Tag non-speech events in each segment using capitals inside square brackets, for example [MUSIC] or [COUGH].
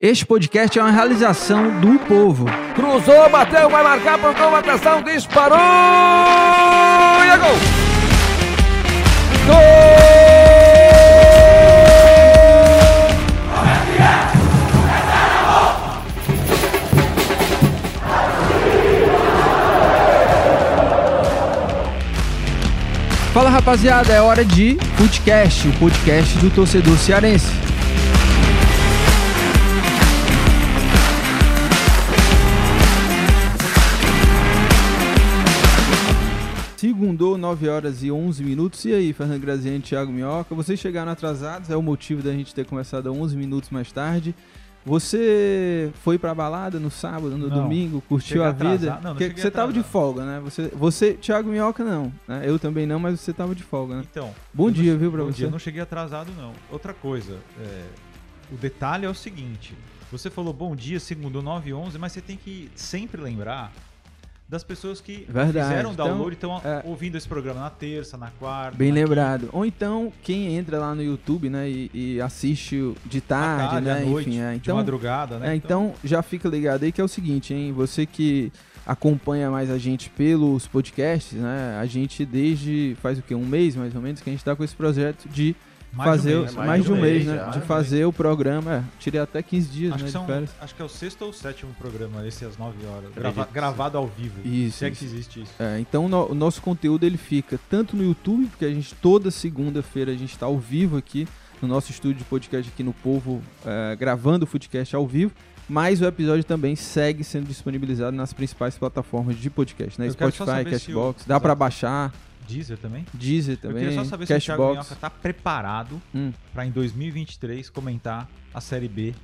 Este podcast é uma realização do povo. Cruzou, bateu, vai marcar por gol, atenção, disparou e é gol! Gol! Fala rapaziada, é hora de Footcast, o podcast do torcedor cearense. Segundou, 9 horas e 11 minutos. E aí, Fernando Graziani e Thiago Minhoca? Vocês chegaram atrasados, é o motivo da gente ter começado 11 minutos mais tarde. Você foi pra balada no sábado, no Não. domingo, curtiu a vida? Não, não cheguei você tava de folga, né? Você, você, Thiago Minhoca, não. né? Eu também não, mas você tava de folga, né? Então. Bom dia, não- viu, pra bom você. Dia, eu não cheguei atrasado, não. Outra coisa, é, o detalhe é o seguinte: você falou bom dia, segundo 9 e 11, mas você tem que sempre lembrar das pessoas que Verdade. fizeram Então, download e estão é. ouvindo esse programa na terça, na quarta. Bem na lembrado. Ou então, quem entra lá no YouTube, né, e, e assiste de quinta, tarde, tarde, né? noite, Enfim, é. de Então, madrugada, né? é, então já fica ligado aí que é o seguinte, hein? Você que acompanha mais a gente pelos podcasts, né? A gente desde faz o quê? Um mês mais ou menos que a gente tá com esse projeto de Mais de fazer um mês, mais, de um mês, né? já. De Mais fazer o programa. É, tirei até 15 dias, Acho né? que, De são, acho que é o sexto ou sétimo programa, esse às 9 horas. Acredito Grava- gravado ao vivo. Isso, Se é que existe isso. É, então o, no- o nosso conteúdo ele fica tanto no YouTube, porque a gente toda segunda-feira a gente está ao vivo aqui no nosso estúdio de podcast aqui no Povo, é, gravando o podcast ao vivo, mas o episódio também segue sendo disponibilizado nas principais plataformas de podcast, né? Eu Spotify, Cashbox, dá para baixar, Deezer também? Deezer Eu também, queria só saber se o Thiago Cashbox. Minhoca tá preparado Hum. pra em 2023 comentar a Série B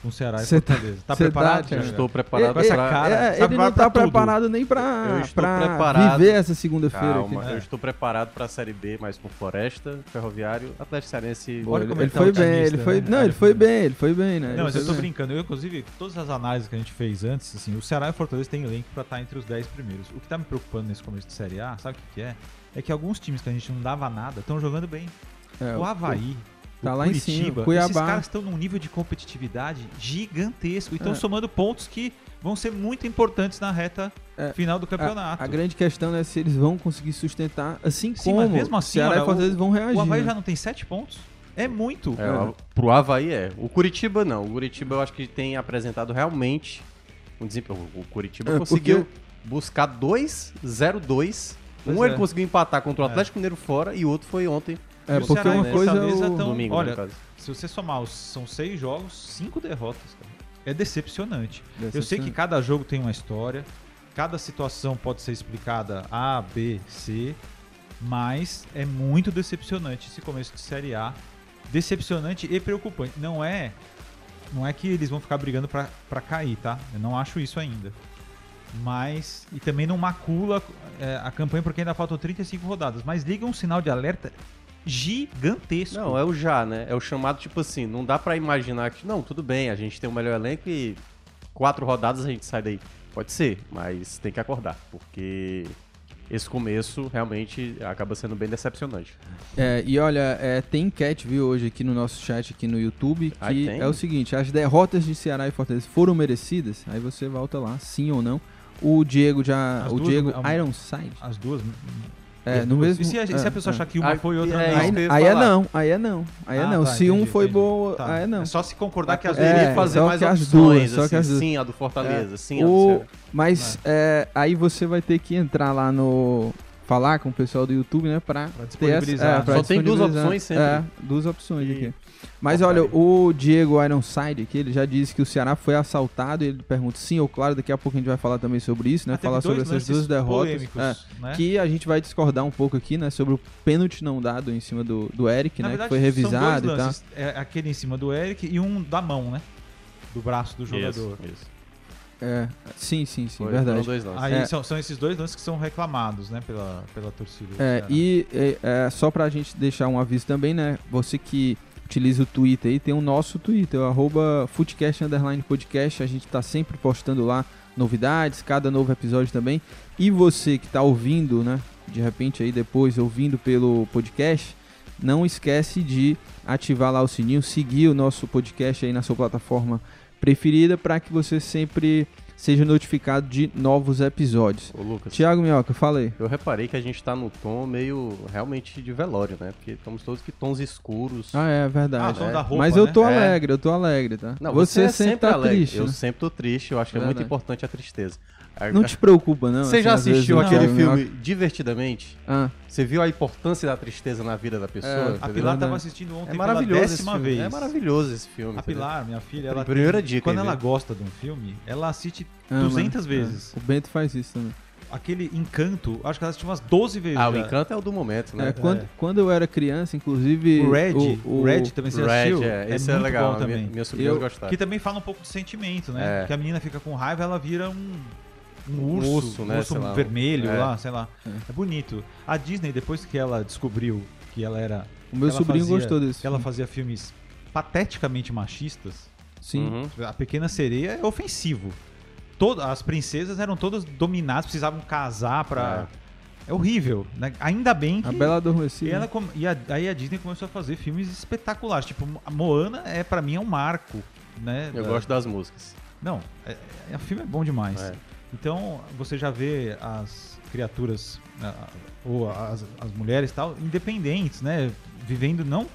com Ceará e Cê tá- Fortaleza. Tá cê preparado, tá? Estou preparado Com essa cara, É, tá ele não preparado tá tudo. preparado nem Eu estou preparado. viver essa segunda-feira aqui. Calma, eu estou preparado para a Série B, mas com Floresta, Ferroviário, Atlético Cearense... Olha ele, como ele ele tá foi bem, ele foi, né? não, É, ele foi bem, ele foi bem, né? Não, mas eu bem. brincando. Eu, inclusive, todas as análises que a gente fez antes, assim, o Ceará e o Fortaleza têm elenco pra estar entre os 10 primeiros. O que tá me preocupando nesse começo de Série A, sabe o que, que é? É que alguns times que a gente não dava nada estão jogando bem. É, o Havaí, tá o lá em cima, Curitiba, Cuiabá. esses caras estão num nível de competitividade gigantesco e estão É. somando pontos que vão ser muito importantes na reta É. final do A, campeonato. a grande questão é se eles vão conseguir sustentar, assim Sim, como mas mesmo assim, Ceará olha, e Fortaleza vão reagir. o Havaí né? já não tem 7 pontos? É muito. É, o- pro Havaí é. O Curitiba não. O Curitiba eu acho que tem apresentado realmente um desempenho. O Curitiba É, conseguiu porque- buscar 2-0-2. Pois Um é. ele conseguiu empatar contra o É. Atlético Mineiro fora e o outro foi ontem, É, E o porque Ceará e uma o coisa é o... tão- domingo, olha, no caso. Se você somar, os, são 6 jogos, 5 derrotas, cara. É decepcionante. Eu sei Decepcionante. que cada jogo tem uma história, cada situação pode ser explicada A, B, C, mas é muito decepcionante esse começo de Série A. Decepcionante e preocupante. Não é, não é que eles vão ficar brigando pra, pra cair, tá? Eu não acho isso ainda. Mas, e também não macula é, a campanha porque ainda faltam 35 rodadas. Mas liga um sinal de alerta gigantesco. Não, é o já, né? É o chamado tipo assim, não dá pra imaginar que, não, tudo bem, a gente tem o melhor elenco e quatro rodadas a gente sai daí. Pode ser, mas tem que acordar, porque esse começo realmente acaba sendo bem decepcionante. É, e olha, é, tem enquete, viu, hoje aqui no nosso chat aqui no YouTube, que é o seguinte, as derrotas de Ceará e Fortaleza foram merecidas? Aí você volta lá, sim ou não. O Diego já... As o duas- Diego a- Ironside. As duas. É, as no mesmo... E se a, se é, a pessoa é. achar que uma foi e outra é, não? Aí, aí é não, aí é não, aí é Ah, não. tá, Se um entendi, foi entendi. boa, Tá. aí é não. É só se concordar que as duas. É, fazer só mais que as opções, duas, só assim, que as duas. sim, a do Fortaleza, sim, a do O, mas é, aí você vai ter que entrar lá no. Falar com o pessoal do YouTube, né? Pra, Pra ter disponibilizar. essa, é, pra Só tem duas opções sempre. É, duas opções E- aqui. Mas olha, o Diego Ironside aqui, ele já disse que o Ceará foi assaltado. E ele pergunta sim ou claro, daqui a pouco a gente vai falar também sobre isso, né? Ah, falar sobre dois essas duas derrotas. É, né? que a gente vai discordar um pouco aqui, né? Sobre o pênalti não dado em cima do, do Eric, Na né? verdade, que foi revisado são e tal. É aquele em cima do Eric e um da mão, né? Do braço do jogador. Isso, isso. É, sim, sim, sim, Foi, verdade. dois lances. Aí É. são, são esses dois lances que são reclamados, né? Pela, pela torcida. É, e é, é, só pra gente deixar um aviso também, né? Você que utiliza o Twitter aí, tem o nosso Twitter, o arroba Footcast Underline Podcast. A gente tá sempre postando lá novidades, cada novo episódio também. E você que tá ouvindo, né? De repente aí depois, ouvindo pelo podcast, não esquece de ativar lá o sininho, seguir o nosso podcast aí na sua plataforma preferida para que você sempre seja notificado de novos episódios. Ô, Lucas, Tiago Minhoca, fala aí. eu reparei que a gente tá no tom meio realmente de velório, né? Porque estamos todos que tons escuros. Ah, é Ah, verdade. o tom da roupa, Mas eu né? tô É. alegre, eu tô alegre, tá? Não, você, é sempre tá alegre. triste. Eu né? sempre tô triste, eu acho que é muito Verdade. importante a tristeza. Não te preocupa, não. Você assim, já assistiu o aquele Thiago filme Minhoca- Divertidamente? Ah, Você viu a importância da tristeza na vida da pessoa? É, A? Pilar Verdade. tava assistindo ontem É pela maravilhoso esse décima filme. vez. É maravilhoso esse filme. A? Pilar, minha filha, ela Primeira tem- dica Quando ela gosta de um filme, ela assiste ama. 200 É. vezes. O Bento faz isso também. Aquele Encanto, acho que ela assistiu umas 12 vezes. Ah, o já. encanto é o do momento, né? É, quando, quando eu era criança, inclusive. O Red, o, o, Red também você Red, assistiu? é, esse é, muito legal. bom Minha, também. minha sobrinha Eu- gostaram. Que também fala um pouco de sentimento, né? É. Que a menina fica com raiva, ela vira um, um urso, urso, né, um urso sei lá, vermelho é. lá, sei lá. É. É. bonito. A Disney, depois que ela descobriu que ela era... O meu sobrinho fazia- gostou desse. Que ela filme. fazia filmes pateticamente machistas, Sim. Uhum. a Pequena Sereia é ofensivo. Todo, as princesas eram todas dominadas, precisavam casar pra... É, horrível, né? Ainda bem que... A Bela E, Adormecida. ela come- e a- aí a Disney começou a fazer filmes espetaculares. Tipo, a Moana é para mim é um marco, né? Eu da- gosto das músicas. Não, é, é- o filme é bom demais. É. Então você já vê as criaturas ah, ou as, as mulheres e tal independentes, né? Vivendo não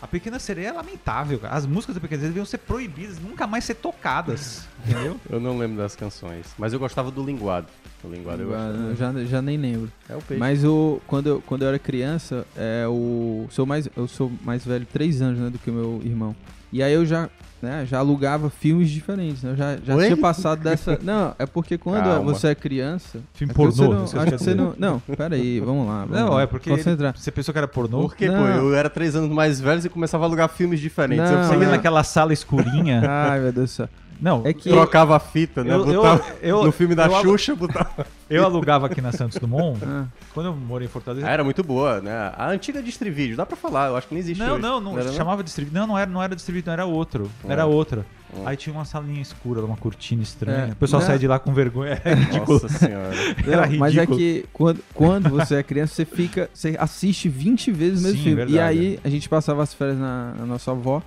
a Pequena Sereia é lamentável. cara. As músicas da Pequena Sereia deviam ser proibidas, nunca mais ser tocadas, [LAUGHS] entendeu? Eu não lembro das canções. Mas eu gostava do linguado. O linguado eu gostava. Eu já, já nem lembro. É o peixe. Mas o, quando, eu, quando eu era criança, é, o, sou mais, eu sou mais velho três anos né, do que o meu irmão. E aí eu já, né, já alugava filmes diferentes. Né? Eu já, já Oi? tinha passado dessa. [LAUGHS] Não, é porque quando Calma. você é criança. Filme é que você pornô, não, acho que você não. Não, peraí, vamos lá. Vamos Não, lá. é porque Concentrar. você pensou que era pornô? Por quê, pô? Não. Eu era três anos mais velho e começava a alugar filmes diferentes. Não, eu ia não. naquela sala escurinha. Ai, meu Deus do céu. Não, É que- trocava a fita, né? Eu- eu- Botava- eu- no filme da eu- Xuxa, botava. [LAUGHS] eu alugava aqui na Santos Dumont. [LAUGHS] Ah, Quando eu morei em Fortaleza, Ah, era muito boa, né? A antiga Distrivídeo, dá pra falar, eu acho que não existe Não, hoje. não, não, era, chamava distribuidor. Não, não era, não era distribuidor, era outro. Hum. Era outra. Hum. Aí tinha uma salinha escura, uma cortina estranha. É. O pessoal Não. saía de lá com vergonha. [LAUGHS] É ridículo. Nossa senhora. Era não, mas é ridículo. que quando, quando você é criança, você fica. Você assiste 20 vezes o mesmo Sim, filme. E verdade. aí a gente passava as férias na, na nossa avó.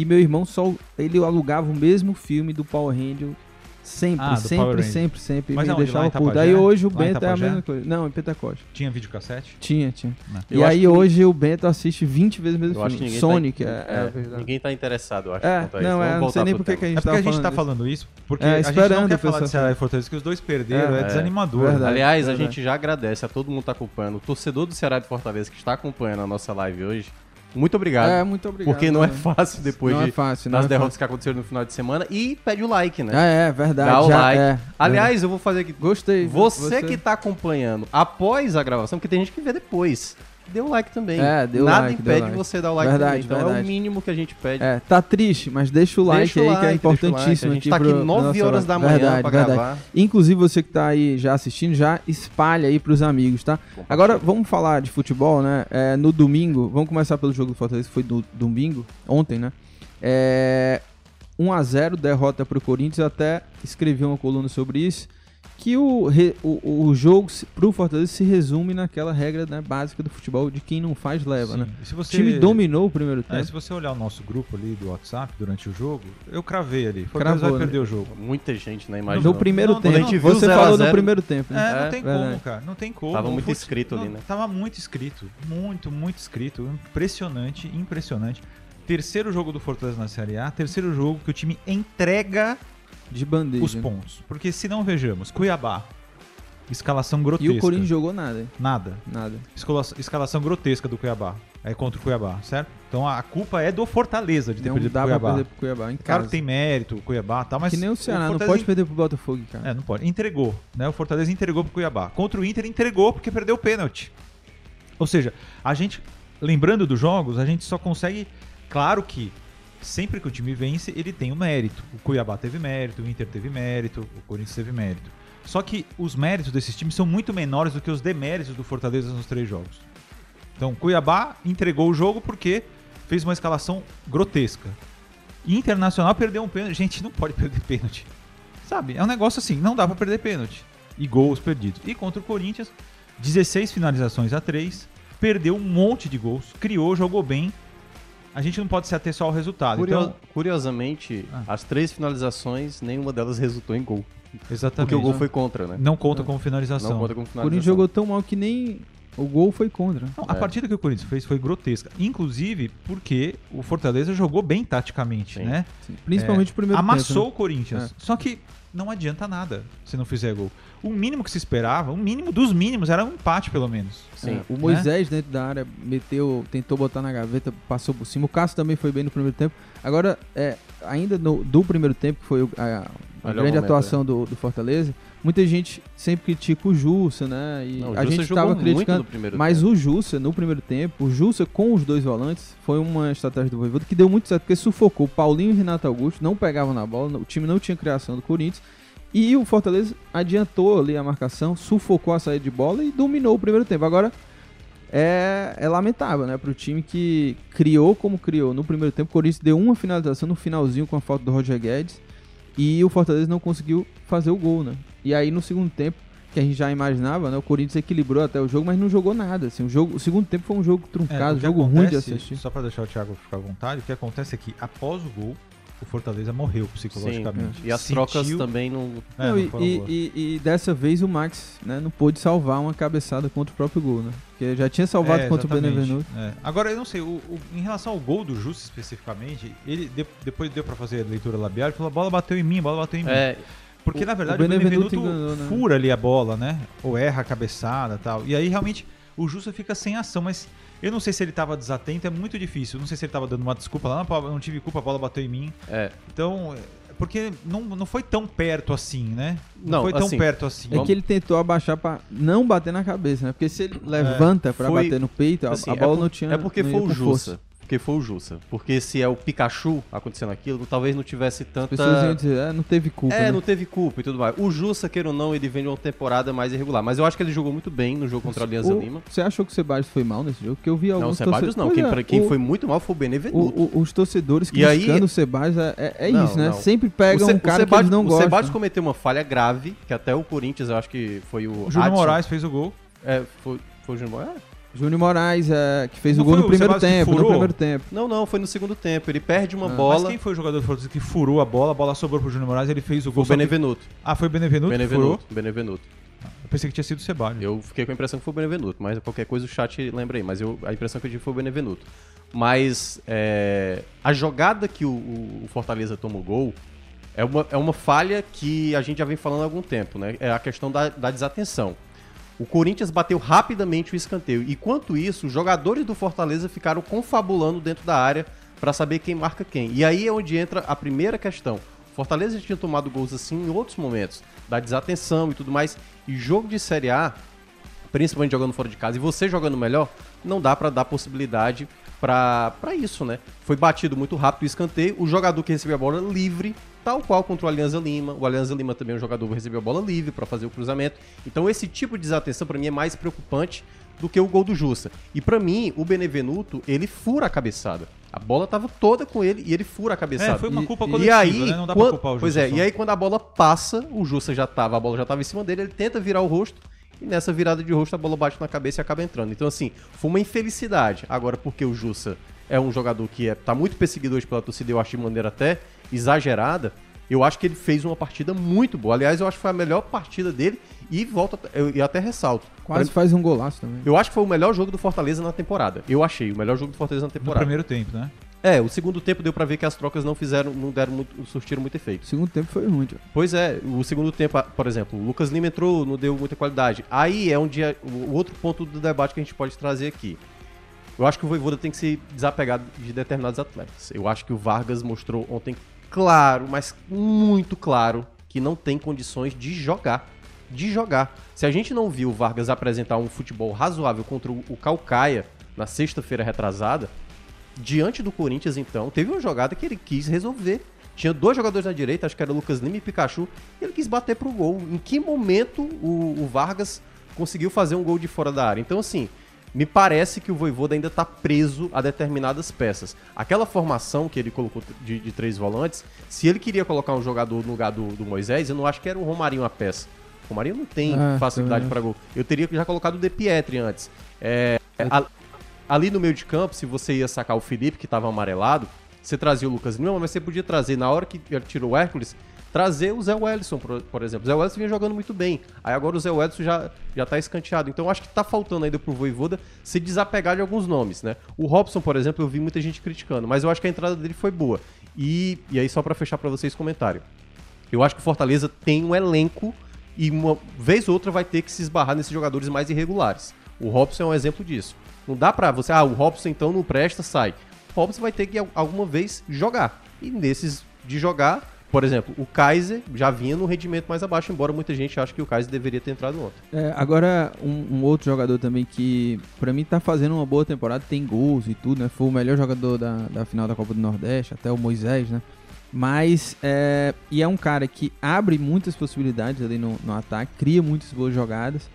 E meu irmão só. Ele alugava o mesmo filme do Power Ranger. Sempre, Ah, do Power sempre, Ranger. sempre, sempre. Mas e me aonde? deixava puto. Tapajé? Aí hoje o Lá Bento é a mesma coisa. Não, em Pentecoste. Tinha videocassete? Tinha, tinha. Não. E Eu aí que- hoje o Bento assiste 20 vezes o mesmo Eu acho que filme. ninguém Sonic, tá, é, é a verdade. Ninguém tá interessado, eu acho. É, não, Vamos é, não sei nem por que que a gente É porque a gente tá falando isso, porque É, a gente não quer falar de Ceará e Fortaleza, que os dois perderam, é, É, desanimador. verdade. né? Aliás, a gente já agradece a todo mundo que tá acompanhando. O torcedor do Ceará de Fortaleza que está acompanhando a nossa live hoje, muito obrigado. É, muito obrigado. porque não é fácil depois Não de, é fácil, das é derrotas fácil. que aconteceram no final de semana. E pede o like, né? Ah, é, verdade. Dá o like. é. Aliás, eu vou fazer aqui. Gostei. viu? Você, que tá acompanhando após a gravação, porque tem gente que vê depois. Dê um like também. É, dê o Nada like, o impede like. você dar o like Verdade, também. Então é verdade. o mínimo que a gente pede. É, tá triste, mas deixa o like Deixa o aí like, que é deixa o like. importantíssimo A gente aqui tá aqui pro- pro 9 nosso horas da manhã verdade, pra verdade. gravar. Inclusive você que tá aí já assistindo, já espalha aí pros amigos, tá? Agora vamos falar de futebol, né? É, no domingo, vamos começar pelo jogo do Fortaleza, que foi do domingo, ontem, né? É, 1x0, derrota pro Corinthians, até escrevi uma coluna sobre isso. Que o, re- o, o jogo pro Fortaleza se resume naquela regra né, básica do futebol de quem não faz leva, Sim. né? Se O você... time dominou o primeiro É, tempo. se você olhar o nosso grupo ali do WhatsApp durante o jogo, eu cravei ali. Fortaleza Cravou, vai né? perder o jogo. Muita gente, né? No Imagina. primeiro Não, tempo. viu você 0 a falou no 0, primeiro tempo, né? É, não É, tem verdade. como, cara. Não tem como. Tava muito fute- escrito ali, não, né? Tava muito escrito. Muito, muito escrito. Impressionante, impressionante. Terceiro jogo do Fortaleza na Série A. Terceiro jogo que o time entrega De bandeja. os né? pontos. Porque se não vejamos, Cuiabá. Escalação E grotesca. o Corinthians jogou nada? Nada. Nada. Escalação grotesca do Cuiabá. É contra o Cuiabá, certo? Então a culpa é do Fortaleza de ter Não perdido dá pra Cuiabá. perder pro Cuiabá em Claro casa. que tem mérito, o Cuiabá, tá, mas que nem o Ceará, não Fortaleza pode perder pro Botafogo, cara. É, não pode. Entregou, né? O Fortaleza entregou pro Cuiabá. Contra o Inter entregou porque perdeu o pênalti. Ou seja, a gente, lembrando dos jogos, a gente só consegue, claro que sempre que o time vence, ele tem o mérito. O Cuiabá teve mérito, o Inter teve mérito, o Corinthians teve mérito. Só que os méritos desses times são muito menores do que os deméritos do Fortaleza nos três jogos. Então, Cuiabá entregou o jogo porque fez uma escalação grotesca. Internacional perdeu um pênalti. Gente, não pode perder pênalti. Sabe? É um negócio assim, não dá pra perder pênalti. E gols perdidos. E contra o Corinthians, 16 finalizações a 3, perdeu um monte de gols, criou, jogou bem. A gente não pode se ater só ao resultado. Curio- Então, Curiosamente, Ah. as três finalizações, nenhuma delas resultou em gol. exatamente. Porque o gol foi contra, né? Não conta como finalização. Não conta como O finalização. Corinthians jogou tão mal que nem o gol foi contra. Não, a É. partida que o Corinthians fez foi grotesca. Inclusive porque o Fortaleza jogou bem taticamente, Sim. né? Sim, Principalmente É, o primeiro Amassou tempo. né? o Corinthians. Só que não adianta nada se não fizer gol. O mínimo que se esperava, o mínimo dos mínimos, era um empate, pelo menos. Sim. É, o Moisés dentro da área meteu, tentou botar na gaveta, passou por cima. O Cássio também foi bem no primeiro tempo. Agora, é, ainda no- do primeiro tempo, que foi a, a grande momento, atuação do, do Fortaleza, muita gente sempre critica o Jussa, né? E Não, o a Jussa gente estava muito criticando. no primeiro Mas tempo. o Jussa, no primeiro tempo, o Jussa com os dois volantes, foi uma estratégia do Voivoda que deu muito certo, porque sufocou Paulinho e o Renato Augusto, não pegavam na bola, o time não tinha criação do Corinthians. E o Fortaleza adiantou ali a marcação, sufocou a saída de bola e dominou o primeiro tempo. Agora, é, é lamentável, né? Pro time que criou como criou no primeiro tempo. O Corinthians deu uma finalização no finalzinho com a falta do Roger Guedes. E o Fortaleza não conseguiu fazer o gol, né? E aí no segundo tempo, que a gente já imaginava, né? O Corinthians equilibrou até o jogo, mas não jogou nada. Assim, o, jogo, o segundo tempo foi um jogo É, truncado, o que jogo ruim de acontece, assistir. Só pra deixar o Thiago ficar à vontade, o que acontece é que após o gol, o Fortaleza morreu psicologicamente. E as Sentiu- trocas também não. É, Não, não e, foram e- e- e dessa vez o Max né, não pôde salvar uma cabeçada contra o próprio gol, né? Porque já tinha salvado É, contra o. Benevenuto. É. Agora, eu não sei, o- o- em relação ao gol do Justo especificamente, ele de- depois deu pra fazer a leitura labial e falou: a bola bateu em mim, a bola bateu em mim. É, Porque o- na o verdade o Benevenuto Benevenuto, enganou, né? fura ali a bola, né? Ou erra a cabeçada e tal. E aí realmente o Justo fica sem ação, mas eu não sei se ele tava desatento, é muito difícil. Eu não sei se ele tava dando uma desculpa lá, não, não tive culpa, a bola bateu em mim. é. Então, é, porque não, não foi tão perto assim, né? Não, foi tão assim, perto assim. É que ele tentou abaixar pra não bater na cabeça, né? Porque se É, ele levanta pra foi- bater no peito, a, Assim, a é bola por- não tinha. É porque não foi o com Jussa. Porque foi o Jussa. Porque se é o Pikachu acontecendo aquilo, talvez não tivesse As tanta. pessoas iam dizer, é, não teve culpa. É, né? não teve culpa e tudo mais. O Jussa, queira ou não, ele vem de uma temporada mais irregular. Mas eu acho que ele jogou muito bem no jogo contra a Alianza O- Lima. Você achou que o Sebadios foi mal nesse jogo? Porque eu vi Não, o alguns Sebadios não. Quem, Pois é, pra- quem o- foi muito mal foi o Benevenuto. o- o- os torcedores E aí- criticando o Sebadios é, é- é Não, isso, né? não. Sempre pegam Se- um cara que eles não o gostam. Sebadios cometeu uma falha grave, que até o Corinthians, eu acho que foi o. O Júnior. Moraes fez o gol. É, foi, foi o Júnior Moraes? Júnior Moraes, é, que fez Não o gol foi no o primeiro que tempo. No primeiro tempo. Não, não, foi no segundo tempo. Ele perde uma Ah. Mas bola. quem foi o jogador do Fortaleza que furou a bola? A bola sobrou pro Júnior Moraes, ele fez o Foi gol. o só que- Benevenuto. Ah, foi o Benevenuto, que furou? Benevenuto. Benevenuto. Eu pensei que tinha sido o Ceballos. Eu fiquei com a impressão que foi o Benevenuto, mas qualquer coisa o chat lembra aí. Mas eu, a impressão que eu tive foi o Benevenuto. Mas é, a jogada que o, o- o Fortaleza toma o gol é uma, é uma falha que a gente já vem falando há algum tempo, né? É a questão da, da desatenção. O Corinthians bateu rapidamente o escanteio. Enquanto isso, os jogadores do Fortaleza ficaram confabulando dentro da área para saber quem marca quem. E aí é onde entra a primeira questão. Fortaleza tinha tomado gols assim em outros momentos, da desatenção e tudo mais. E jogo de Série A, principalmente jogando fora de casa, e você jogando melhor, não dá pra dar possibilidade pra pra isso, né? Foi batido muito rápido o escanteio, o jogador que recebeu a bola livre, tal qual contra o Alianza Lima. O Alianza Lima também é um jogador que recebeu a bola livre pra fazer o cruzamento. Então esse tipo de desatenção pra mim é mais preocupante do que o gol do Justa. E pra mim, o Benevenuto, ele fura a cabeçada. A bola tava toda com ele e ele fura a cabeçada. É, foi uma E- culpa e coletiva, E aí, né? Não dá pra quan- culpar o pois Justa é, só. e aí quando a bola passa, o Justa já tava, a bola já tava em cima dele, ele tenta virar o rosto e nessa virada de rosto a bola bate na cabeça e acaba entrando. Então assim, foi uma infelicidade. Agora porque o Justa é um jogador que é, tá muito perseguido hoje pela torcida, eu acho de maneira até exagerada, eu acho que ele fez uma partida muito boa. Aliás, eu acho que foi a melhor partida dele e volta, eu, e até ressalto. Quase Pra- faz um golaço também. eu acho que foi o melhor jogo do Fortaleza na temporada. Eu achei, o melhor jogo do Fortaleza na No temporada. primeiro tempo, né? É, o segundo tempo deu pra ver que as trocas não fizeram, não deram muito, surtiram muito efeito. O segundo tempo foi ruim. Pois é, o segundo tempo, por exemplo, o Lucas Lima entrou, não deu muita qualidade. Aí é onde é o outro ponto do debate que a gente pode trazer aqui. Eu acho que o Voivoda tem que se desapegar de determinados atletas. Eu acho que o Vargas mostrou ontem claro, mas muito claro, que não tem condições de jogar. De jogar. Se a gente não viu o Vargas apresentar um futebol razoável contra o Calcaia na sexta-feira retrasada, diante do Corinthians, então, teve uma jogada que ele quis resolver. Tinha dois jogadores na direita, acho que era Lucas Lima e Pikachu, e ele quis bater pro gol. Em que momento o, o Vargas conseguiu fazer um gol de fora da área? Então, assim, me parece que o Voivoda ainda tá preso a determinadas peças. Aquela formação que ele colocou de, de três volantes, se ele queria colocar um jogador no lugar do, do Moisés, eu não acho que era o Romarinho a peça. O Romarinho não tem É, facilidade para gol. Eu teria já colocado o De Pietri antes. É, a- ali no meio de campo, se você ia sacar o Felipe, que tava amarelado, você trazia o Lucas Lima, mas você podia trazer, na hora que ele tirou o Hércules, trazer o Zé Wellison, por, por exemplo. O Zé Wellison vinha jogando muito bem. Aí agora o Zé Wellison já, já tá escanteado. Então acho que tá faltando ainda pro Voivoda se desapegar de alguns nomes, né? O Robson, por exemplo, eu vi muita gente criticando, mas eu acho que a entrada dele foi boa. E, e aí, só para fechar para vocês o comentário. Eu acho que o Fortaleza tem um elenco e uma vez ou outra vai ter que se esbarrar nesses jogadores mais irregulares. O Robson é um exemplo disso. Não dá pra você, ah, o Robson então não presta, sai. O Robson vai ter que alguma vez jogar. E nesses de jogar, por exemplo, o Kaiser já vinha no rendimento mais abaixo, embora muita gente ache que o Kaiser deveria ter entrado ontem. É, agora, um, um, outro jogador também que, para mim, tá fazendo uma boa temporada, tem gols e tudo, né? Foi o melhor jogador da, da final da Copa do Nordeste, até o Moisés, né? Mas, é, e é um cara que abre muitas possibilidades ali no, no ataque, cria muitas boas jogadas.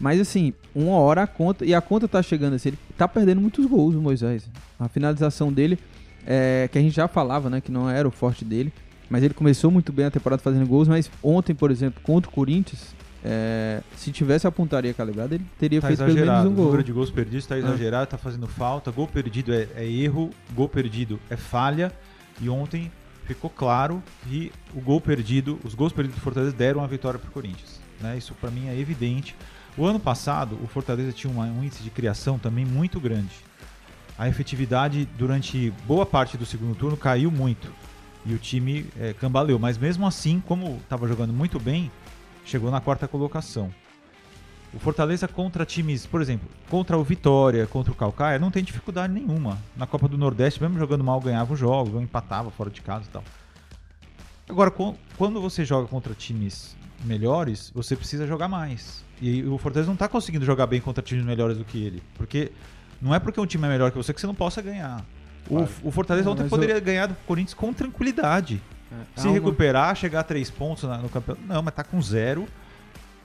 Mas assim, uma hora a conta, e a conta tá chegando assim, ele tá perdendo muitos gols, o Moisés. A finalização dele, é, que a gente já falava, né, que não era o forte dele, mas ele começou muito bem a temporada fazendo gols, mas ontem, por exemplo, contra o Corinthians, é, se tivesse a pontaria calibrada, ele teria tá feito pelo menos um gol. O número de gols perdidos está exagerado, está fazendo falta. Gol perdido é, é, erro, gol perdido é falha. E ontem ficou claro que o gol perdido, os gols perdidos do Fortaleza deram a vitória para o Corinthians. Né? Isso para mim é evidente. O ano passado, o Fortaleza tinha uma, um índice de criação também muito grande. A efetividade durante boa parte do segundo turno caiu muito e o time é, cambaleou. Mas mesmo assim, como estava jogando muito bem, chegou na quarta colocação. O Fortaleza contra times, por exemplo, contra o Vitória, contra o Calcaia, não tem dificuldade nenhuma. Na Copa do Nordeste, mesmo jogando mal, ganhava os jogos, empatava fora de casa e tal. Agora, quando você joga contra times melhores, você precisa jogar mais. E o Fortaleza não está conseguindo jogar bem contra times melhores do que ele. Porque não é porque um time é melhor que você que você não possa ganhar. O, o Fortaleza não, ontem poderia eu... ganhar do Corinthians com tranquilidade. É, Se recuperar, chegar a três pontos no campeonato. Não, mas tá com zero.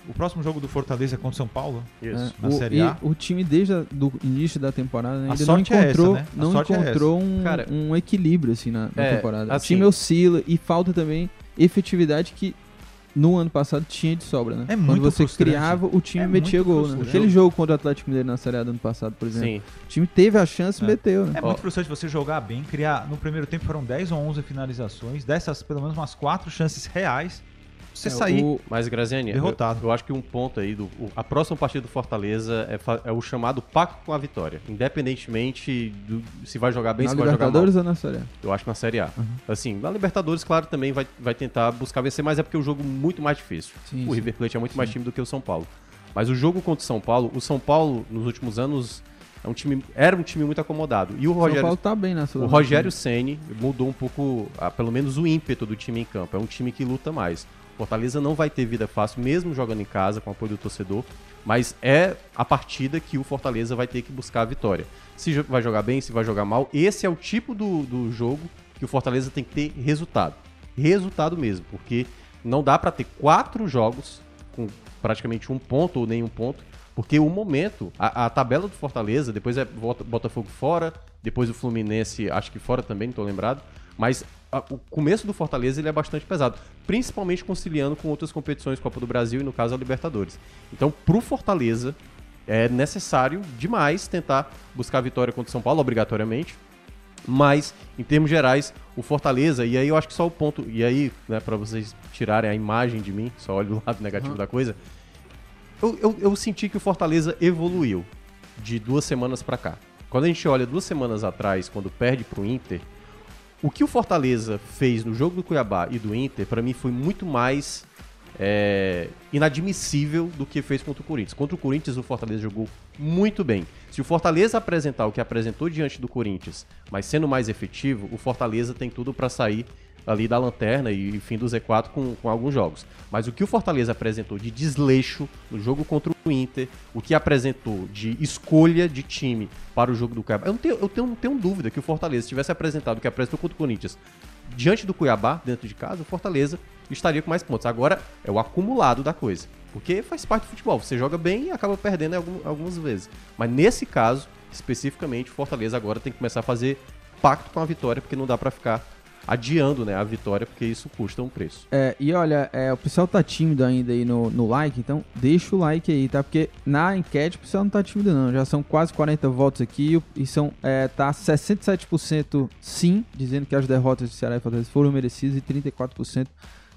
O próximo jogo do Fortaleza é contra o São Paulo? Isso. É, na o, Série A. o time desde o início da temporada ainda não encontrou, é essa, né? não é encontrou um, Cara, um, equilíbrio assim na, na é, temporada. Assim, o time oscila e falta também efetividade que no ano passado tinha de sobra, né? É Quando você frustrante. criava, o time é metia gol, né? Aquele jogo contra o Atlético Mineiro na Série A do ano passado, por exemplo. Sim. O time teve a chance e é. meteu, né? É muito frustrante você jogar bem, criar. No primeiro tempo foram 10 ou 11 finalizações, dessas pelo menos umas 4 chances reais você é, sair o... Mas, Graziani, derrotado. Eu, eu, acho que um ponto aí, do, o, a próxima partida do Fortaleza é, é, o chamado pacto com a vitória. Independentemente do, se vai jogar bem, na se vai jogar mal. Libertadores ou na Série A? Eu acho na Série A. Uhum. Assim, na Libertadores, claro, também vai, vai tentar buscar vencer, mas é porque o jogo é muito mais difícil. Sim, o sim. River Plate é muito sim. mais time do que o São Paulo. Mas o jogo contra o São Paulo, o São Paulo, nos últimos anos, é um time, era um time muito acomodado. E o Rogério, São Paulo tá bem na O Rogério Ceni mudou um pouco, ah, pelo menos o ímpeto do time em campo. É um time que luta mais. Fortaleza não vai ter vida fácil, mesmo jogando em casa, com apoio do torcedor. Mas é a partida que o Fortaleza vai ter que buscar a vitória. Se vai jogar bem, se vai jogar mal. Esse é o tipo do, do jogo que o Fortaleza tem que ter resultado. Resultado mesmo, porque não dá para ter quatro jogos com praticamente um ponto ou nenhum ponto, porque o momento, a, a tabela do Fortaleza, depois é Botafogo fora, depois o Fluminense, acho que fora também, não estou lembrado, mas o começo do Fortaleza ele é bastante pesado, principalmente conciliando com outras competições, Copa do Brasil e no caso a Libertadores. Então, pro Fortaleza é necessário demais tentar buscar a vitória contra o São Paulo obrigatoriamente, mas em termos gerais, o Fortaleza, e aí eu acho que só o ponto, e aí, né, para vocês tirarem a imagem de mim, só olho o lado [LAUGHS] negativo uhum. da coisa, eu, eu, eu senti que o Fortaleza evoluiu de duas semanas para cá. Quando a gente olha duas semanas atrás, quando perde pro Inter, o que o Fortaleza fez no jogo do Cuiabá e do Inter, para mim, foi muito mais é, inadmissível do que fez contra o Corinthians. Contra o Corinthians, o Fortaleza jogou muito bem. Se o Fortaleza apresentar o que apresentou diante do Corinthians, mas sendo mais efetivo, o Fortaleza tem tudo para sair ali da lanterna e, fim do Z4 com, com alguns jogos. Mas o que o Fortaleza apresentou de desleixo no jogo contra o Inter, o que apresentou de escolha de time para o jogo do Cuiabá, eu não tenho, eu tenho, não tenho dúvida que o Fortaleza tivesse apresentado o que apresentou contra o Corinthians diante do Cuiabá, dentro de casa, o Fortaleza estaria com mais pontos. Agora é o acumulado da coisa. Porque faz parte do futebol. Você joga bem e acaba perdendo algumas vezes. Mas nesse caso, especificamente, o Fortaleza agora tem que começar a fazer pacto com a vitória, porque não dá para ficar adiando né, a vitória, porque isso custa um preço. É, e olha, é, o pessoal tá tímido ainda aí no, no like, então deixa o like aí, tá? Porque na enquete o pessoal não tá tímido não, já são quase 40 votos aqui e são, é, tá 67% sim, dizendo que as derrotas de Ceará e Fortaleza foram merecidas e 34%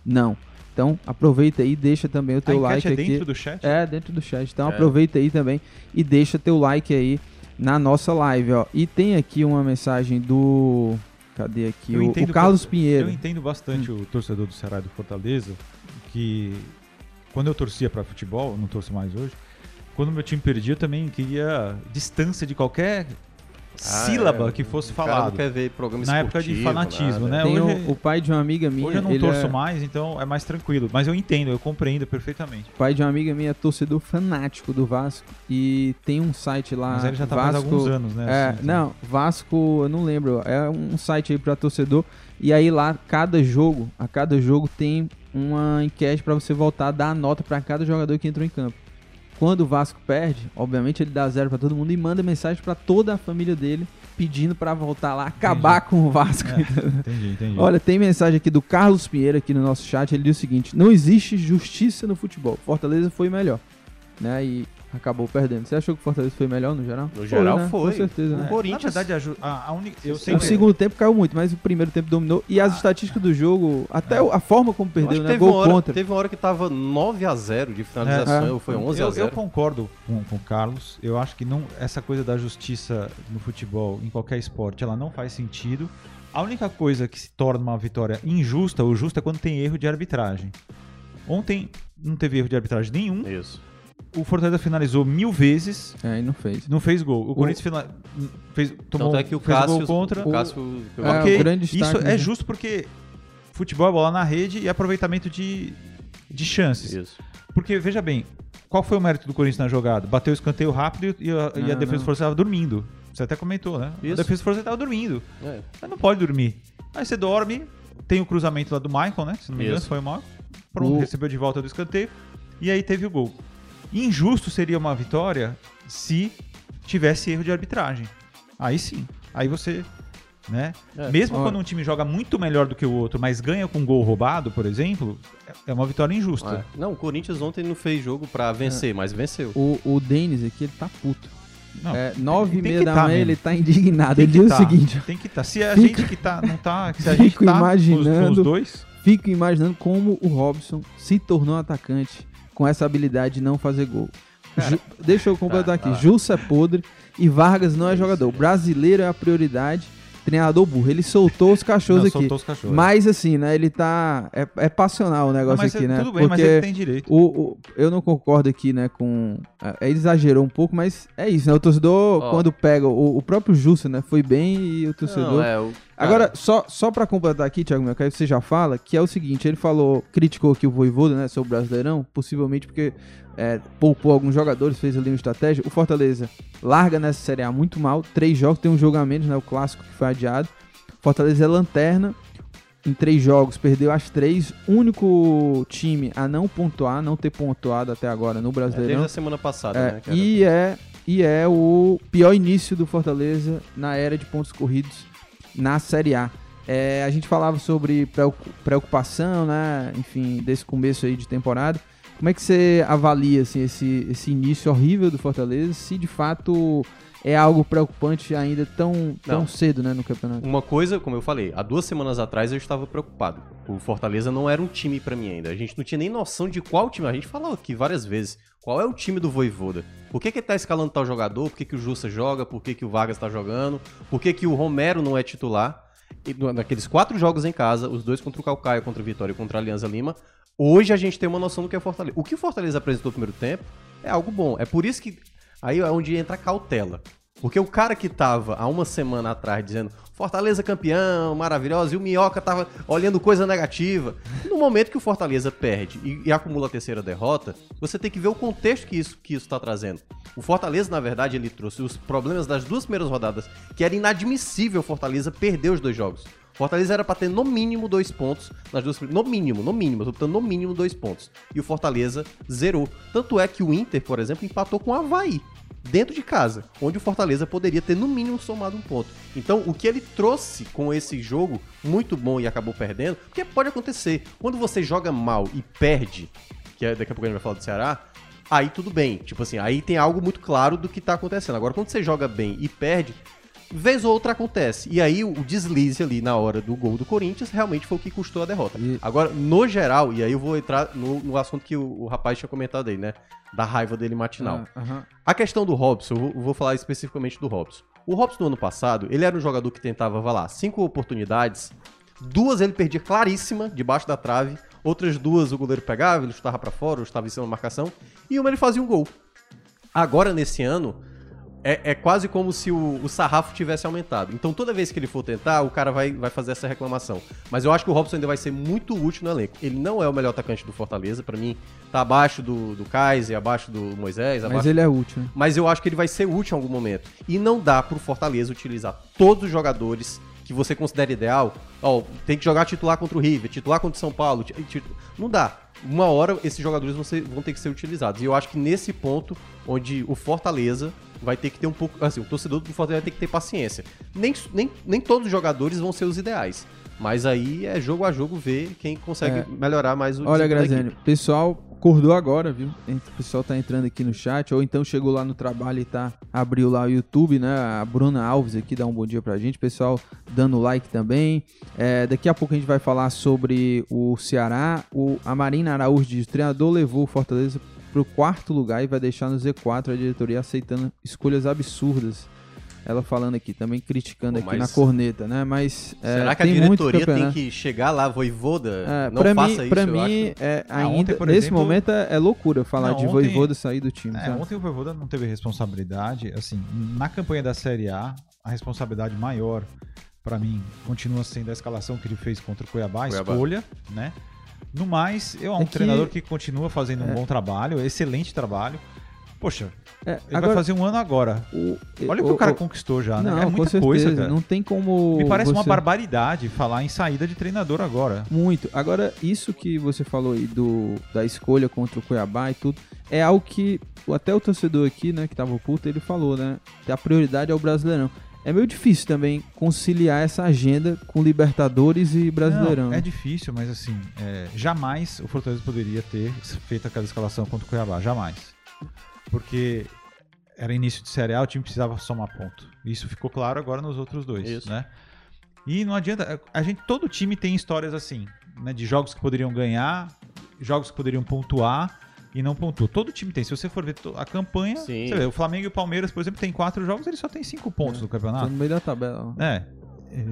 não. Então aproveita aí, deixa também o teu like é aqui. dentro do chat? É, dentro do chat. Então É. aproveita aí também e deixa teu like aí na nossa live, ó. E tem aqui uma mensagem do. Cadê aqui? Eu O, o Carlos Pinheiro. Eu entendo bastante Hum. o torcedor do Ceará e do Fortaleza, que quando eu torcia pra futebol, não torço mais hoje, quando meu time perdia, eu também queria distância de qualquer sílaba é, que fosse programa Na época de fanatismo, nada. né? Tem hoje- o, o pai de uma amiga minha. Hoje eu não ele torço é, mais, então é mais tranquilo. Mas eu entendo, eu compreendo perfeitamente. O pai de uma amiga minha é torcedor fanático do Vasco. E tem um site lá. Mas ele já tá Vasco, alguns anos, né? É, assim, não, Vasco, eu não lembro. É um site aí pra torcedor. E aí lá, cada jogo, a cada jogo tem uma enquete pra você voltar, dar a nota pra cada jogador que entrou em campo. Quando o Vasco perde, obviamente ele dá zero pra todo mundo e manda mensagem pra toda a família dele pedindo pra voltar lá, acabar com o Vasco. É, entendi, entendi. Olha, tem mensagem aqui do Carlos Pinheiro aqui no nosso chat. Ele diz o seguinte: não existe justiça no futebol. Fortaleza foi melhor, né? E acabou perdendo. Você achou que o Fortaleza foi melhor no geral? No geral né? foi. Com certeza, O né? Corinthians- Na verdade, a, a, a única. Eu O sempre. segundo tempo caiu muito, mas o primeiro tempo dominou. E as estatísticas do jogo, até a forma como Eu perdeu, que né? teve, uma Gol hora, contra. teve uma hora que tava 9x0 de finalização, É. ou foi 11 eu, a eu 0 concordo com, com o Carlos. Eu acho que não, essa coisa da justiça no futebol, em qualquer esporte, ela não faz sentido. A única coisa que se torna uma vitória injusta ou justa é quando tem erro de arbitragem. Ontem não teve erro de arbitragem nenhum. Isso. O Fortaleza finalizou mil vezes, É, e não fez. não fez gol. O Corinthians fina- fez, tomou, Tanto é que o fez Cássio, gol contra. o Cássio pegou É, a Ok, o grande isso é né? justo porque futebol é bola na rede e aproveitamento de, de chances. Isso. Porque, veja bem, qual foi o mérito do Corinthians na jogada? Bateu o escanteio rápido e, a, e a defesa do Fortaleza estava dormindo. Você até comentou, né? A Isso. defesa do Fortaleza estava dormindo. É. Mas não pode dormir. Aí você dorme, tem o cruzamento lá do Michael, né? Se não me engano, foi o Michael. Pronto, O- recebeu de volta do escanteio. E aí teve o gol. Injusto seria uma vitória se tivesse erro de arbitragem. Aí sim. Aí você. Né? É. Mesmo Olha. quando um time joga muito melhor do que o outro, mas ganha com um gol roubado, por exemplo, é uma vitória injusta. É. Não, o Corinthians ontem não fez jogo pra vencer, mas venceu. O, o Denis aqui, ele tá puto. Não, é, nove e meia que da tá manhã, mesmo. ele tá indignado. Tem Ele diz tá, o seguinte: Tem que estar. Se a Fico- gente que tá, não tá, se a [LAUGHS] gente tá com os- com imaginando- os dois, Fico imaginando como o Robson se tornou atacante com essa habilidade de não fazer gol. Ju- deixa eu completar Tá, aqui. tá. Jussa é podre e Vargas não é jogador. Brasileiro é a prioridade. Treinador burro. Ele soltou os cachorros não, aqui. soltou os cachorros. Mas assim, né? Ele tá. É, é passional o Não, negócio mas aqui, é- né? Tudo bem, mas ele tem direito. o, o- eu não concordo aqui, né, com... é, Ele exagerou um pouco, mas é isso, né? O torcedor, Ó. quando pega... O, o próprio Jussa, né, foi bem e o torcedor... Não, é, o, Agora, só, só pra completar aqui, Thiago aí você já fala, que é o seguinte, ele falou, criticou aqui o Voivoda, né, o Brasileirão, possivelmente porque é, poupou alguns jogadores, fez ali uma estratégia. O Fortaleza larga nessa Série A muito mal, três jogos, tem um jogo a menos, né, o clássico que foi adiado. Fortaleza é lanterna, em três jogos, perdeu as três, único time a não pontuar, não ter pontuado até agora no é, Brasileirão. desde a semana passada, É, né? e, é, e é o pior início do Fortaleza na era de pontos corridos na Série A. É, a gente falava sobre preocu- preocupação, né? Enfim, desse começo aí de temporada. Como é que você avalia assim, esse, esse início horrível do Fortaleza? Se de fato é algo preocupante ainda tão, tão Não. cedo né, no campeonato? Uma coisa, como eu falei, há duas semanas atrás eu estava preocupado. O Fortaleza não era um time pra mim ainda. A gente não tinha nem noção de qual time. A gente falou aqui várias vezes. Qual é o time do Voivoda? Por que, que ele tá escalando tal jogador? Por que, que o Jussa joga? Por que, que o Vargas tá jogando? Por que, que o Romero não é titular? E naqueles quatro jogos em casa, os dois contra o Calcaia, contra o Vitória e contra a Alianza Lima, hoje a gente tem uma noção do que é Fortaleza. O que o Fortaleza apresentou no primeiro tempo é algo bom. É por isso que aí é onde entra a cautela. Porque o cara que tava há uma semana atrás dizendo Fortaleza campeão, maravilhosa, e o Minhoca tava olhando coisa negativa. No momento que o Fortaleza perde e, e acumula a terceira derrota, você tem que ver o contexto que isso que isso tá trazendo. O Fortaleza, na verdade, ele trouxe os problemas das duas primeiras rodadas, que era inadmissível o Fortaleza perder os dois jogos. Fortaleza era pra ter no mínimo dois pontos nas duas. No mínimo, no mínimo, eu tô no mínimo dois pontos. E o Fortaleza zerou. Tanto é que o Inter, por exemplo, empatou com o Havaí. Dentro de casa, onde o Fortaleza poderia ter no mínimo somado um ponto. Então, o que ele trouxe com esse jogo muito bom e acabou perdendo, porque pode acontecer. Quando você joga mal e perde, que é, daqui a pouco a gente vai falar do Ceará, aí tudo bem. Tipo assim, aí tem algo muito claro do que tá acontecendo. Agora, quando você joga bem e perde, vez ou outra acontece. E aí o deslize ali na hora do gol do Corinthians realmente foi o que custou a derrota. E- Agora, no geral, e aí eu vou entrar no, no assunto que o, o rapaz tinha comentado aí, né? Da raiva dele matinal. Ah, aham. A questão do Robson, eu vou, eu vou falar especificamente do Robson. O Robson no ano passado, ele era um jogador que tentava, vai lá, cinco oportunidades, duas ele perdia claríssima, debaixo da trave, outras duas o goleiro pegava, ele chutava pra fora, ou estava em cima da marcação, e uma ele fazia um gol. Agora, nesse ano, é, é quase como se o, o sarrafo tivesse aumentado. Então, toda vez que ele for tentar, o cara vai, vai fazer essa reclamação. Mas eu acho que o Robson ainda vai ser muito útil no elenco. Ele não é o melhor atacante do Fortaleza, pra mim, tá abaixo do, do Kaiser, abaixo do Moisés, Mas abaixo ele é útil, né? mas eu acho que ele vai ser útil em algum momento. E não dá pro Fortaleza utilizar todos os jogadores que você considera ideal. Ó, tem que jogar titular contra o River, titular contra o São Paulo. Não dá. Uma hora esses jogadores vão, ser- vão ter que ser utilizados. E eu acho que nesse ponto, onde o Fortaleza vai ter que ter um pouco. Assim, o torcedor do Fortaleza vai ter que ter paciência. Nem, nem, nem todos os jogadores vão ser os ideais. Mas aí é jogo a jogo ver quem consegue É. melhorar mais o Olha, desempenho da Graziani, equipe. o pessoal acordou agora, viu? O pessoal tá entrando aqui no chat, ou então chegou lá no trabalho e tá abriu lá o YouTube, né? A Bruna Alves aqui dá um bom dia pra gente, pessoal dando like também. É, daqui a pouco a gente vai falar sobre o Ceará. O, a Marina Araújo diz: o treinador levou o Fortaleza pro quarto lugar e vai deixar no Z4 a diretoria aceitando escolhas absurdas. Ela falando aqui, também criticando Pô, aqui na corneta, né? Mas é, Será que a diretoria tem que chegar lá, voivoda? É, não pra faça mim, isso, pra eu mim acho. é, Ah, ainda, ontem, por nesse exemplo- momento é, é loucura falar Não, de ontem- Voivoda sair do time, É, ontem o Voivoda não teve responsabilidade. Assim, na campanha da Série A, a responsabilidade maior, pra mim, continua sendo a escalação que ele fez contra o Cuiabá, a Cuiabá. escolha, né? No mais, eu é um É que- treinador que continua fazendo um É. bom trabalho, excelente trabalho. Poxa, É, ele agora, vai fazer um ano agora. o, Olha o que o cara conquistou já, né? Não, é muita certeza, coisa, cara. não tem como Me parece uma você- barbaridade falar em saída de treinador agora. Muito. Agora, isso que você falou aí do, da escolha contra o Cuiabá e tudo, é algo que até o torcedor aqui, né, que tava puto, ele falou, né? Que a prioridade é o Brasileirão. É meio difícil também conciliar essa agenda com Libertadores e Brasileirão. Não, é difícil, mas assim, é, jamais o Fortaleza poderia ter feito aquela escalação contra o Cuiabá, jamais. Porque era início de Série A, o time precisava somar ponto. Isso ficou claro agora nos outros dois, Isso. né? E não adianta, a gente todo time tem histórias assim, né, de jogos que poderiam ganhar, jogos que poderiam pontuar e não pontuou. Todo time tem. Se você for ver a campanha, Sim. você vê, o Flamengo e o Palmeiras, por exemplo, tem quatro jogos, ele só tem cinco pontos no Tá campeonato. no meio da tabela. É. é,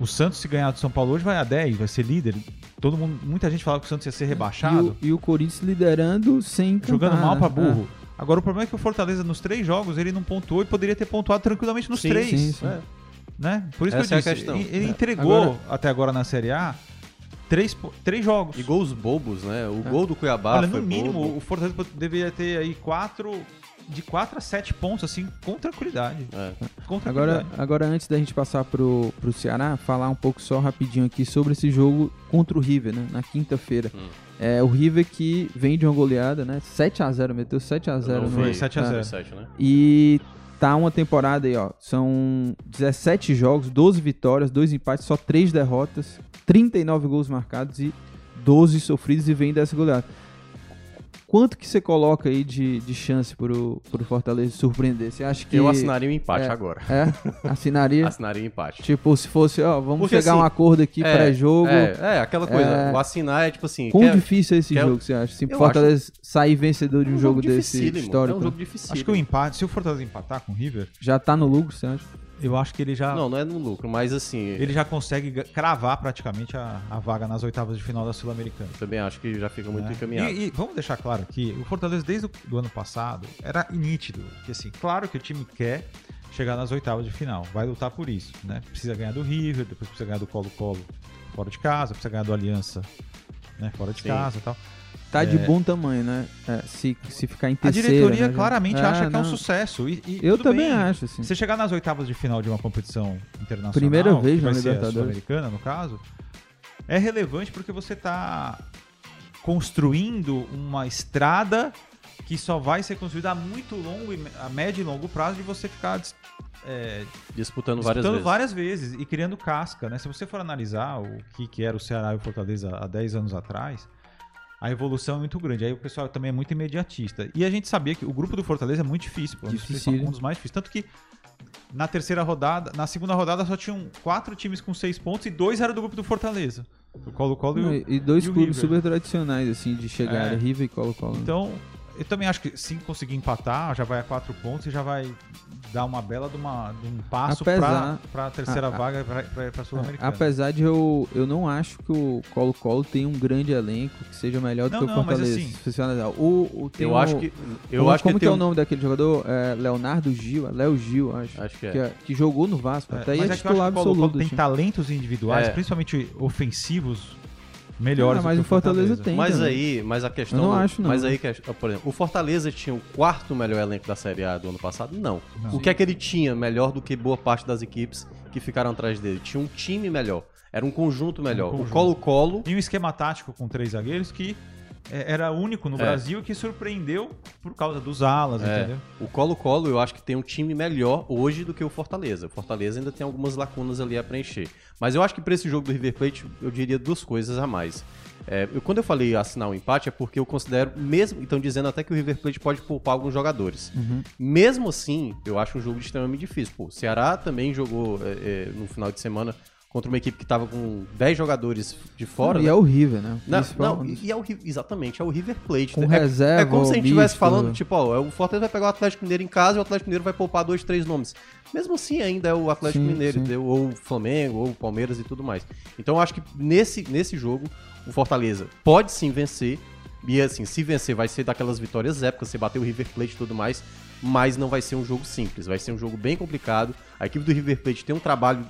O Santos, se ganhar do São Paulo hoje, vai a 10, vai ser líder. Todo mundo, muita gente falava que o Santos ia ser E rebaixado, o, e o Corinthians liderando sem jogando cantar, mal né? pra burro. Agora, o problema é que o Fortaleza, nos três jogos, ele não pontuou e poderia ter pontuado tranquilamente nos Sim, três. sim, sim. É. Né? Por isso Essa é que a eu disse. questão. Ele, É. entregou, Agora- até agora na Série A, três, três jogos. E gols bobos, né? O É. gol do Cuiabá Olha, foi no mínimo, bobo. o Fortaleza deveria ter aí quatro. De 4 a 7 pontos, assim, com tranquilidade. É. Com Agora, tranquilidade. agora, antes da gente passar pro, pro Ceará, falar um pouco só rapidinho aqui sobre esse jogo contra o River, né? Na quinta-feira. Hum. É, o River que vem de uma goleada, né? 7x0, meteu 7x0 Não no foi foi 7 a 0. É. 7, né? E tá uma temporada aí, ó. São 17 jogos, 12 vitórias, 2 empates, só 3 derrotas, 39 gols marcados e 12 sofridos e vem dessa goleada. Quanto que você coloca aí de, de chance pro, pro Fortaleza surpreender? Você acha que. Eu assinaria um empate é. agora. É? Assinaria? [LAUGHS] Assinaria um empate. Tipo, se fosse, ó, vamos Porque, chegar a um assim, acordo aqui É, pré-jogo. É, é, aquela coisa. É. O assinar é tipo assim. Quão quer- difícil é esse quer- jogo, você acha? Se Eu Fortaleza sair vencedor de um, é um jogo, desse dificílimo, histórico, É um jogo difícil. Acho que o empate, se o Fortaleza empatar com o River, já tá no lucro, você acha? Eu acho que ele já. Não, não é no lucro, mas assim. ele já consegue cravar praticamente a, a vaga nas oitavas de final da Sul-Americana. também acho que já fica muito né? encaminhado. E, e vamos deixar claro que o Fortaleza, desde o do ano passado, era nítido. Que assim, claro que o time quer chegar nas oitavas de final, vai lutar por isso. Né? Precisa ganhar do River, depois precisa ganhar do Colo-Colo fora de casa, precisa ganhar do Aliança né? fora de Sim. casa e tal. Tá de É. bom tamanho, né? É, se, se ficar em A terceiro. diretoria né, claramente É, acha que é um não. sucesso. E, e Eu também bem. acho, assim. Você chegar nas oitavas de final de uma competição internacional, Primeira vez que vai na a Libertadores. Sul-Americana, no caso, é relevante porque você está construindo uma estrada que só vai ser construída a muito longo, a médio e longo prazo de você ficar é, Disputando várias disputando vezes. várias vezes e criando casca, né? Se você for analisar o que, que era o Ceará e o Fortaleza há 10 anos atrás, a evolução é muito grande. Aí o pessoal também é muito imediatista. E a gente sabia que o grupo do Fortaleza é muito difícil, pô, um principais- um dos mais difíceis. Tanto que na terceira rodada, na segunda rodada só tinham quatro times com seis pontos e dois eram do grupo do Fortaleza. O Colo-Colo e o, E, dois e clubes River. super tradicionais, assim, de chegar, É. River e Colo-Colo. Então, eu também acho que se conseguir empatar, já vai a quatro pontos e já vai dar uma bela de, uma, de um passo para a terceira a- vaga para a Sul-Americana. apesar de eu, eu não acho que o Colo-Colo tem um grande elenco que seja melhor do Não, que o não, mas Fortaleza. assim- você analisar. O, o, tem Eu o- acho que. Eu como acho como que, que é o nome daquele jogador? É, Leonardo Gil, é Léo Gil, acho. Acho que é. Que, é- que jogou no Vasco. É, até aí mas é é titular que o Colo-Colo absoluto. tem time. talentos individuais, É. principalmente ofensivos, melhores. Ah, do mas que o Fortaleza tem. Mas também. aí, mas a questão. Eu não acho, não. Mas aí, que- por exemplo, o Fortaleza tinha o quarto melhor elenco da Série A do ano passado? Não. Não. O que é que ele tinha melhor do que boa parte das equipes que ficaram atrás dele? Tinha um time melhor. Era um conjunto melhor. conjunto. O Colo-Colo. E um esquema tático com três zagueiros que era único no É. Brasil que surpreendeu por causa dos alas, É, entendeu? o Colo-Colo eu acho que tem um time melhor hoje do que o Fortaleza. O Fortaleza ainda tem algumas lacunas ali a preencher. Mas eu acho que para esse jogo do River Plate eu diria duas coisas a mais. É, eu- quando eu falei assinar um empate é porque eu considero, mesmo. Estão dizendo até que o River Plate pode poupar alguns jogadores. Uhum. Mesmo assim, eu acho um jogo extremamente difícil. Pô, o Ceará também jogou é, é, no final de semana contra uma equipe que estava com 10 jogadores de fora. e né? é horrível, né? Não, não, e é o, exatamente, é o River Plate. Com é, reserva é como se a gente estivesse falando, tipo, ó, o Fortaleza vai pegar o Atlético Mineiro em casa e o Atlético Mineiro vai poupar dois, três nomes. Mesmo assim, ainda é o Atlético Sim, Mineiro, sim. ou o Flamengo, ou o Palmeiras e tudo mais. Então eu acho que nesse, nesse jogo, o Fortaleza pode sim vencer. E assim, se vencer, vai ser daquelas vitórias épicas, você bater o River Plate e tudo mais. Mas não vai ser um jogo simples, vai ser um jogo bem complicado. A equipe do River Plate tem um trabalho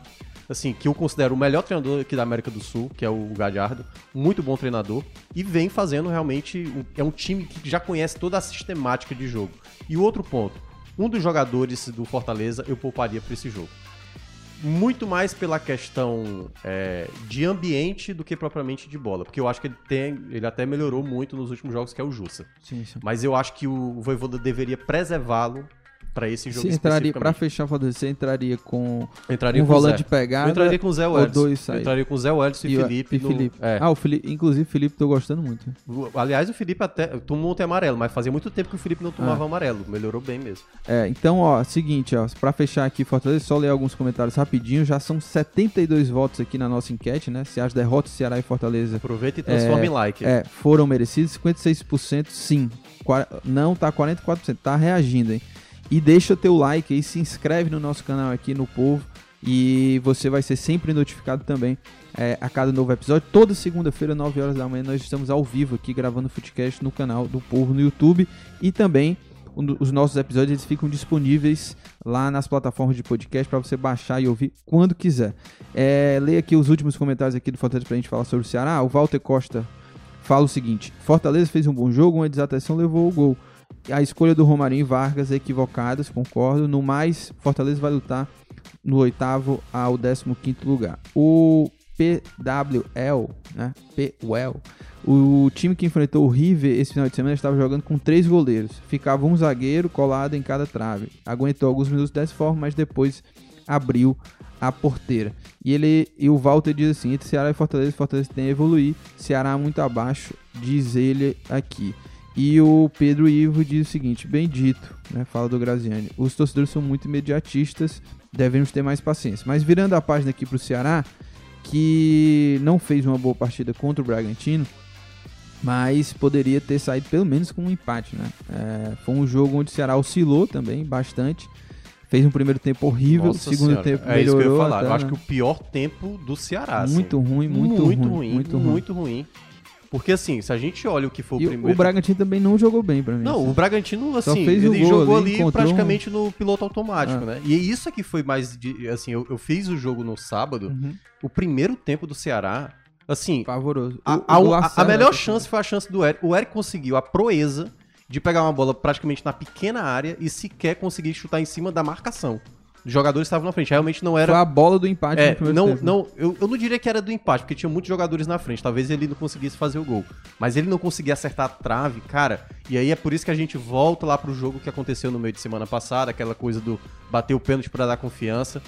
assim, que eu considero o melhor treinador aqui da América do Sul, que é o Gadiardo, muito bom treinador, e vem fazendo realmente, um- é um time que já conhece toda a sistemática de jogo. E outro ponto, um dos jogadores do Fortaleza eu pouparia para esse jogo. Muito mais pela questão é, de ambiente do que propriamente de bola, porque eu acho que ele tem, ele até melhorou muito nos últimos jogos, que é o Jussa. Sim, sim. Mas eu acho que o Voivoda deveria preservá-lo para esse jogo Você entraria, pra especificamente. fechar o você entraria com entraria um com o volante Zé. pegada Eu entraria com o Zé ou Wellison. dois Eu entraria com o Zé Wellison e, o- Felipe. e no- Felipe. é. Ah, o Felipe, inclusive, Felipe, tô gostando muito. Aliás, o Felipe até tomou ontem amarelo, mas fazia muito tempo que o Felipe não tomava amarelo. Melhorou bem mesmo. É, então, ó, seguinte, ó, pra fechar aqui Fortaleza, só ler alguns comentários rapidinho. Já são 72 votos aqui na nossa enquete, né? Se as derrotas Ceará e Fortaleza Aproveita e transforma É, em like. é, foram merecidas, 56% sim. Qua- Não, tá 44%, tá reagindo, hein? E deixa teu like aí, se inscreve no nosso canal aqui no Povo e você vai ser sempre notificado também é, a cada novo episódio. Toda segunda-feira, 9 horas da manhã, nós estamos ao vivo aqui gravando o Footcast no canal do Povo no YouTube e também o- os nossos episódios eles ficam disponíveis lá nas plataformas de podcast para você baixar e ouvir quando quiser. É, leia aqui os últimos comentários aqui do Fortaleza pra gente falar sobre o Ceará. O Walter Costa fala o seguinte: Fortaleza fez um bom jogo, uma desatenção levou o gol. A escolha do Romarinho e Vargas é equivocada, concordo. No mais, Fortaleza vai lutar no oitavo ao décimo quinto lugar. O PWL, né? PWL, o time que enfrentou o River esse final de semana estava jogando com três goleiros. Ficava um zagueiro colado em cada trave. Aguentou alguns minutos dessa forma, mas depois abriu a porteira. E ele e o Walter diz assim: entre Ceará e Fortaleza, Fortaleza tem a evoluir. Ceará muito abaixo, diz ele aqui. E o Pedro Ivo diz o seguinte: bem dito, né? Fala do Graziani. Os torcedores são muito imediatistas, devemos ter mais paciência. Mas virando a página aqui para o Ceará, que não fez uma boa partida contra o Bragantino, mas poderia ter saído pelo menos com um empate, né? É, foi um jogo onde o Ceará oscilou também bastante. Fez um primeiro tempo horrível, Nossa segundo Senhora, tempo é isso que eu melhorou. ia falar. até, eu acho né? que o pior tempo do Ceará. assim. muito ruim, muito, muito ruim, ruim, muito muito ruim. Porque assim, se a gente olha o que foi o E primeiro. o Bragantino também não jogou bem pra mim. Não, assim. o Bragantino, assim, ele gol jogou ali, praticamente no piloto automático, Ah. né? E isso aqui foi mais de. Assim, eu, eu fiz o jogo no sábado. Uhum. O primeiro tempo do Ceará, assim, Pavoroso. a, O- o a- a- a melhor chance foi a chance do Eric. O Eric conseguiu a proeza de pegar uma bola praticamente na pequena área e sequer conseguir chutar em cima da marcação. Os jogadores estavam na frente. Realmente não era. Foi a bola do empate É, no primeiro não, tempo. não, eu, eu não diria que era do empate, porque tinha muitos jogadores na frente. Talvez ele não conseguisse fazer o gol. Mas ele não conseguia acertar a trave, cara. E aí é por isso que a gente volta lá pro jogo que aconteceu no meio de semana passada, aquela coisa do bater o pênalti pra dar confiança.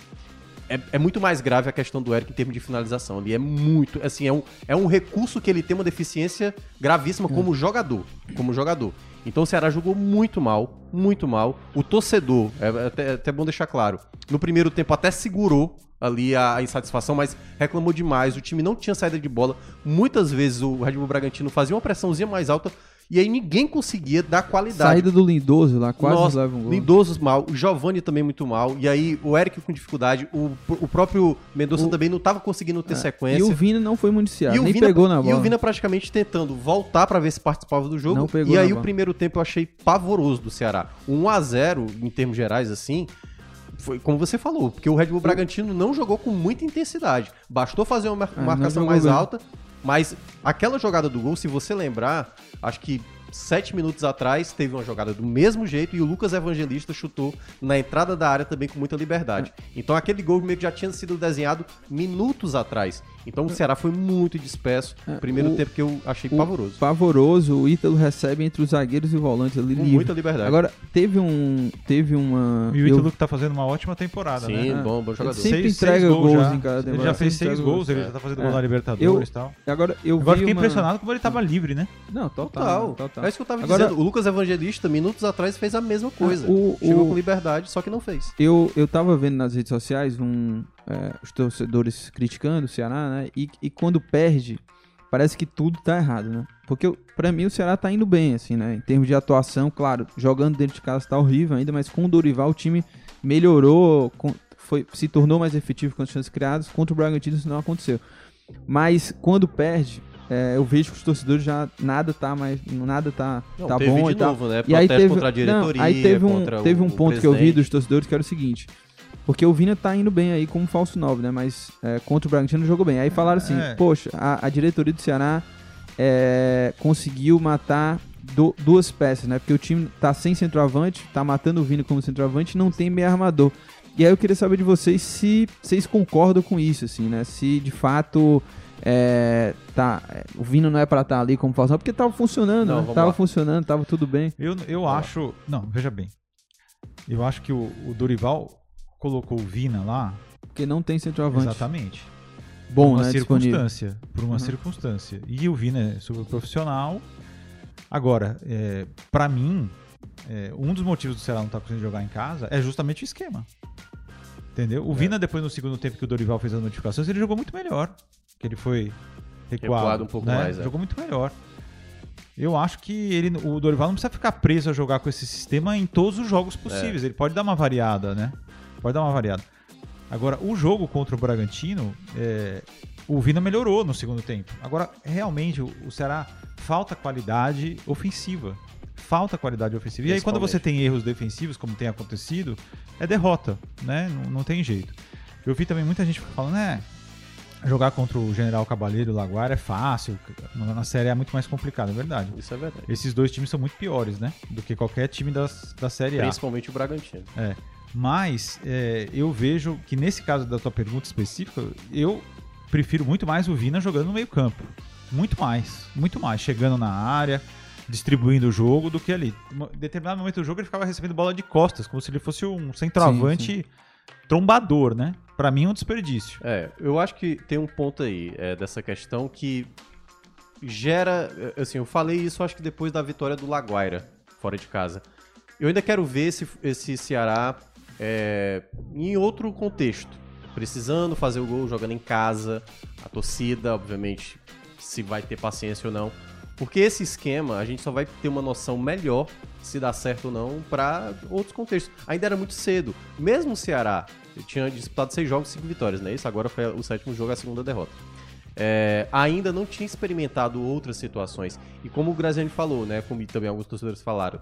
É, é muito mais grave a questão do Eric em termos de finalização. Ali é muito, assim, é um, é um recurso que ele tem uma deficiência gravíssima como jogador, como jogador. Então o Ceará jogou muito mal, muito mal. O torcedor, é até, é até bom deixar claro, no primeiro tempo até segurou ali a, a insatisfação, mas reclamou demais. O time não tinha saída de bola. Muitas vezes o Red Bull Bragantino fazia uma pressãozinha mais alta e aí ninguém conseguia dar qualidade. Saída do Lindoso lá, quase Nossa, leva um gol. Lindoso mal, o Giovanni também muito mal, e aí o Eric com dificuldade, o, o próprio Mendonça O- também não tava conseguindo ter É, sequência. E o Vina não foi municiado, E o nem Vina- pegou na E bola. o Vina praticamente tentando voltar pra ver se participava do jogo. Não pegou e aí o bola. primeiro tempo eu achei pavoroso do Ceará. Um 1 a 0 em termos gerais assim, foi como você falou, porque o Red Bull Bragantino não jogou com muita intensidade. Bastou fazer uma Ah, marcação mais bem. alta, mas aquela jogada do gol, se você lembrar, acho que sete minutos atrás teve uma jogada do mesmo jeito e o Lucas Evangelista chutou na entrada da área também com muita liberdade. Então aquele gol meio que já tinha sido desenhado minutos atrás. Então o Ceará foi muito disperso. É, Primeiro o- tempo que eu achei O pavoroso. Pavoroso, o Ítalo recebe entre os zagueiros e volantes ali Com livre. muita liberdade. Agora, teve um. Teve uma. E o eu- Ítalo que tá fazendo uma ótima temporada, Sim, né? bom, bom jogador. Sempre Seis- entrega seis gols já. em cada Ele temporada, já fez sempre seis gols, gols. ele já tá fazendo É. gol na Libertadores e tal. Agora, eu Agora vi fiquei uma- impressionado como ele tava livre, né? Não, total. Total. total. É isso que eu tava Agora- dizendo. O Lucas Evangelista, minutos atrás, fez a mesma coisa. o- Chegou o- com liberdade, só que não fez. Eu, eu tava vendo nas redes sociais um, é, os torcedores criticando o Ceará, né? E, e quando perde, parece que tudo tá errado, né? Porque pra mim o Ceará tá indo bem, assim, né? Em termos de atuação, claro, jogando dentro de casa tá horrível ainda, mas com o Dorival o time melhorou, foi, se tornou mais efetivo com as chances criadas. Contra o Bragantino isso não aconteceu. Mas quando perde, é, eu vejo que os torcedores já nada tá mais, nada tá, Não, tá teve bom de e tal. novo, né? E aí Protesto teve, contra a não, diretoria, aí teve um, teve um o ponto que eu vi dos torcedores que era o seguinte. Porque o Vina tá indo bem aí como falso 9, né? Mas é, contra o Bragantino jogou bem. Aí falaram assim, É. poxa, a, a diretoria do Ceará é, conseguiu matar du- duas peças, né? Porque o time tá sem centroavante, tá matando o Vina como centroavante e não tem meio armador. E aí eu queria saber de vocês se vocês concordam com isso, assim, né? Se de fato é, tá, é, o Vina não é pra estar ali como falso 9, porque tava funcionando, Não, né? Tava lá. funcionando, tava tudo bem. Eu, eu acho. Não, veja bem. Eu acho que o, o Dorival colocou o Vina lá. Porque não tem centroavante. Exatamente. Bom, por uma né? Disponível. circunstância. Por uma Uhum. circunstância. E o Vina é super profissional. Agora, é, para mim, é, um dos motivos do Ceará não estar conseguindo jogar em casa é justamente o esquema. Entendeu? O É. Vina, depois no segundo tempo que o Dorival fez as notificações, ele jogou muito melhor. Que ele foi recuado. Recuado um pouco né? mais, é. Jogou muito melhor. Eu acho que ele, o Dorival não precisa ficar preso a jogar com esse sistema em todos os jogos possíveis. É. Ele pode dar uma variada, né? Pode dar uma variada. Agora, o jogo contra o Bragantino, é, o Vina melhorou no segundo tempo. Agora, realmente, o, o Ceará falta qualidade ofensiva. Falta qualidade ofensiva. E aí, quando você tem erros defensivos, como tem acontecido, é derrota, né? Não, não tem jeito. Eu vi também muita gente falando, né? Jogar contra o General Cabalheiro e o Laguara é fácil, na Série A é muito mais complicado, é verdade. Isso é verdade. Esses dois times são muito piores, né? Do que qualquer time das, da Série A. Principalmente o Bragantino. Mas é, eu vejo que nesse caso da tua pergunta específica, eu prefiro muito mais o Vina jogando no meio campo. Muito mais, muito mais. Chegando na área, distribuindo o jogo do que ali. Em determinado momento do jogo ele ficava recebendo bola de costas, como se ele fosse um centroavante trombador, né? Pra mim é um desperdício. É, eu acho que tem um ponto aí é, dessa questão que gera. é, Assim, eu falei isso acho que depois da vitória do Laguaira, fora de casa. Eu ainda quero ver esse, esse Ceará é, em outro contexto. Precisando fazer o gol, jogando em casa, a torcida, obviamente, se vai ter paciência ou não. Porque esse esquema, a gente só vai ter uma noção melhor se dá certo ou não para outros contextos. Ainda era muito cedo. Mesmo o Ceará, tinha disputado seis jogos, cinco vitórias, não é isso? Agora foi o sétimo jogo, a segunda derrota. É, ainda não tinha experimentado outras situações. E como o Graziani falou, né? Como também alguns torcedores falaram,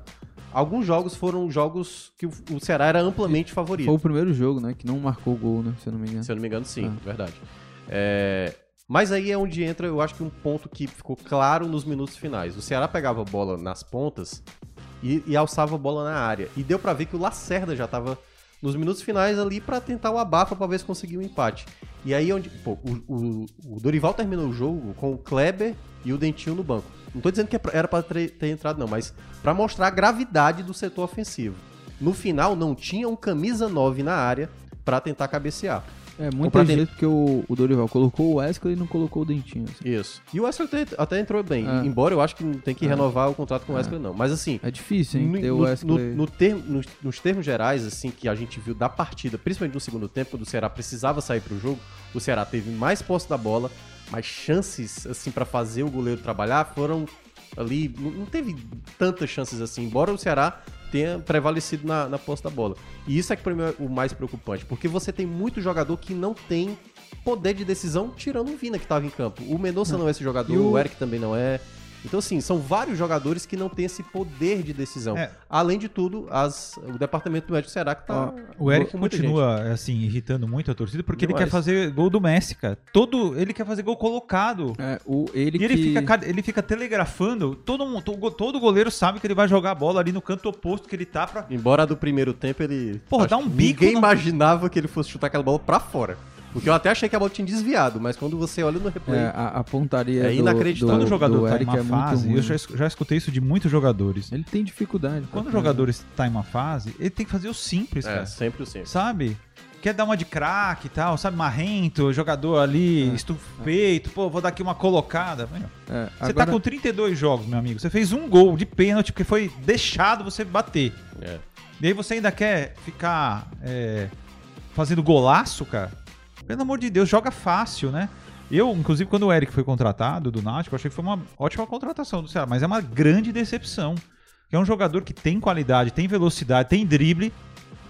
alguns jogos foram jogos que o Ceará era amplamente favorito. Foi o primeiro jogo, né? Que não marcou gol, né? Se eu não me engano. Se eu não me engano, sim, Ah. verdade. É, Mas aí é onde entra, eu acho que um ponto que ficou claro nos minutos finais. O Ceará pegava a bola nas pontas e, e alçava a bola na área. E deu pra ver que o Lacerda já tava nos minutos finais ali pra tentar o abafa pra ver se conseguia um empate. E aí onde, pô, o, o- o Dorival terminou o jogo com o Kleber e o Dentinho no banco. Não tô dizendo que é era pra ter entrado, não, mas pra mostrar a gravidade do setor ofensivo. No final, não tinha um camisa 9 na área pra tentar cabecear. É, pra gente porque o, o Dorival colocou o Wesley e não colocou o Dentinho. assim. Isso. E o Wesley até, até entrou bem. É. Embora eu acho que não tem que É. renovar o contrato com o Wesley, não. Mas assim, É difícil, hein? no- ter o Wesley. no- no termo- nos, nos termos gerais, assim, que a gente viu da partida, principalmente no segundo tempo, quando o Ceará precisava sair pro jogo, o Ceará teve mais posse da bola, mas chances, assim, pra fazer o goleiro trabalhar foram ali. Não, não teve tantas chances assim, embora o Ceará tenha prevalecido na, na posse da bola. E isso é que pra mim é o mais preocupante, porque você tem muito jogador que não tem poder de decisão, tirando o Vina que tava em campo. O Mendonça não é esse jogador, o- o Eric também não é. Então, assim, são vários jogadores que não têm esse poder de decisão. É. Além de tudo, as, o departamento médico será que tá. O Eric com muita continua, assim, irritando muito a torcida porque ele Demais. quer fazer gol do Messi, cara. Todo, ele quer fazer gol colocado. É, o, ele E ele, que... fica, ca- ele fica telegrafando. Todo, mundo- todo, goleiro sabe que ele vai jogar a bola ali no canto oposto que ele tá pra. Embora do primeiro tempo ele. Porra, dá um bico Ninguém na- imaginava que ele fosse chutar aquela bola pra fora. Porque eu até achei que a bola tinha desviado, mas quando você olha no replay. É, a, a pontaria É inacreditável. do, Quando o jogador do tá em uma é fase, eu já, já escutei isso de muitos jogadores. Ele tem dificuldade. Quando o jogador está em uma fase, ele tem que fazer o simples, É, cara. sempre o sempre. Sabe? Quer dar uma de craque e tal, sabe? Marrento, jogador ali, É. estufa o peito, pô, vou dar aqui uma colocada. É, Você agora, tá com 32 jogos, meu amigo. Você fez um gol de pênalti porque foi deixado você bater. É. E aí você ainda quer ficar é, fazendo golaço, cara? Pelo amor de Deus, joga fácil, né? Eu, inclusive, quando o Eric foi contratado do Náutico, achei que foi uma ótima contratação do Ceará, mas é uma grande decepção. É um jogador que tem qualidade, tem velocidade, tem drible,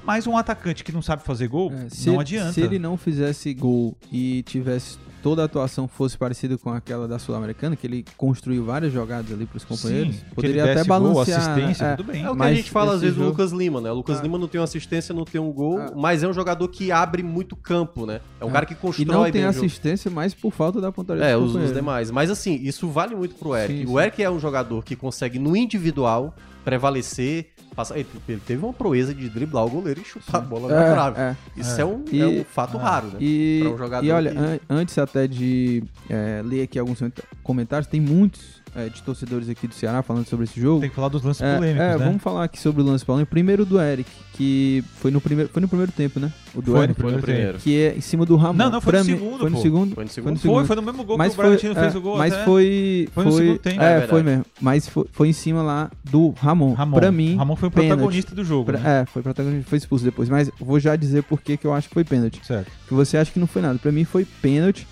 mas um atacante que não sabe fazer gol, é, se, não adianta. se ele não fizesse gol e tivesse toda a atuação fosse parecida com aquela da Sul-Americana, que ele construiu várias jogadas ali pros companheiros, Sim, poderia até desse gol, assistência, é, tudo bem. É o que Mas a gente fala às vezes do jogo- Lucas Lima, né? O Lucas Ah. Lima não tem uma assistência, não tem um gol, Ah. mas é um jogador que abre muito campo, né? É um Ah. cara que E constrói não tem bem o jogo. assistência, mas por falta da pontaria É, dos os, os demais. Mas assim, isso vale muito pro Eric. Sim, o sim. Eric é um jogador que consegue, no individual, prevalecer. Passar... Ele teve uma proeza de driblar o goleiro e chutar a bola na É, trave. é. Isso é, um, E- é um fato raro, né? E, um e olha, que- an- antes até de é, ler aqui alguns comentários, tem muitos é, de torcedores aqui do Ceará falando sobre esse jogo. Tem que falar dos lances É, polêmicos, é, né? vamos falar aqui sobre o lance polêmico. Primeiro do Eric, que foi no primeiro, foi no primeiro tempo, né? O do Foi no Eric, Foi no primeiro que é em cima do Ramon. Não, não, foi Pra no mim- segundo, Foi no pô. segundo. Foi no Foi segundo. no Foi, segundo. foi no mesmo gol mas que o Bragantino foi, fez é, o gol Mas até. foi. Foi no segundo tempo. É, É foi mesmo. Mas foi, foi em cima lá do Ramon. Ramon. Pra mim. Ramon foi o pênalti. protagonista do jogo, Pra- né? É, foi protagonista, foi expulso depois. Mas vou já dizer por que que eu acho que foi pênalti. Certo. Que você acha que não foi nada. Pra mim foi pênalti.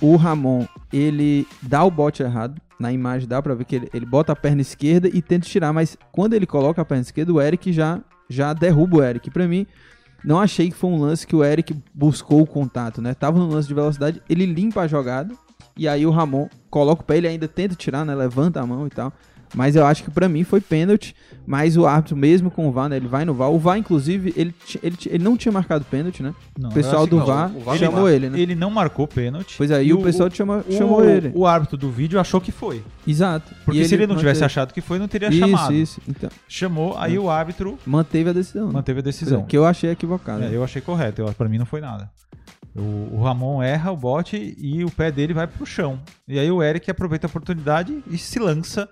O Ramon, ele dá o bote errado. Na imagem dá pra ver que ele, ele bota a perna esquerda e tenta tirar. Mas quando ele coloca a perna esquerda, o Eric já, já derruba o Eric. Pra mim, não achei que foi um lance que o Eric buscou o contato, né? Tava no lance de velocidade, ele limpa a jogada. E aí o Ramon coloca o pé, ele ainda tenta tirar, né? Levanta a mão e tal. Mas eu acho que pra mim foi pênalti. Mas o árbitro, mesmo com o VAR, né? Ele vai no VAR. O VAR, inclusive, ele, ele, ele não tinha marcado pênalti, né? Não, O pessoal do VAR, o VAR chamou ele, né? Ele não marcou pênalti. Pois aí E o pessoal chama, chamou o, ele. O árbitro do vídeo achou que foi. Exato. Porque se ele não tivesse manteve- achado que foi, não teria isso, chamado. Isso, Então, Chamou, aí o árbitro manteve a decisão. né? manteve a decisão. Que eu achei equivocado. É, eu achei correto. Eu, pra mim não foi nada. O, o Ramon erra o bote e o pé dele vai pro chão. E aí o Eric aproveita a oportunidade e se lança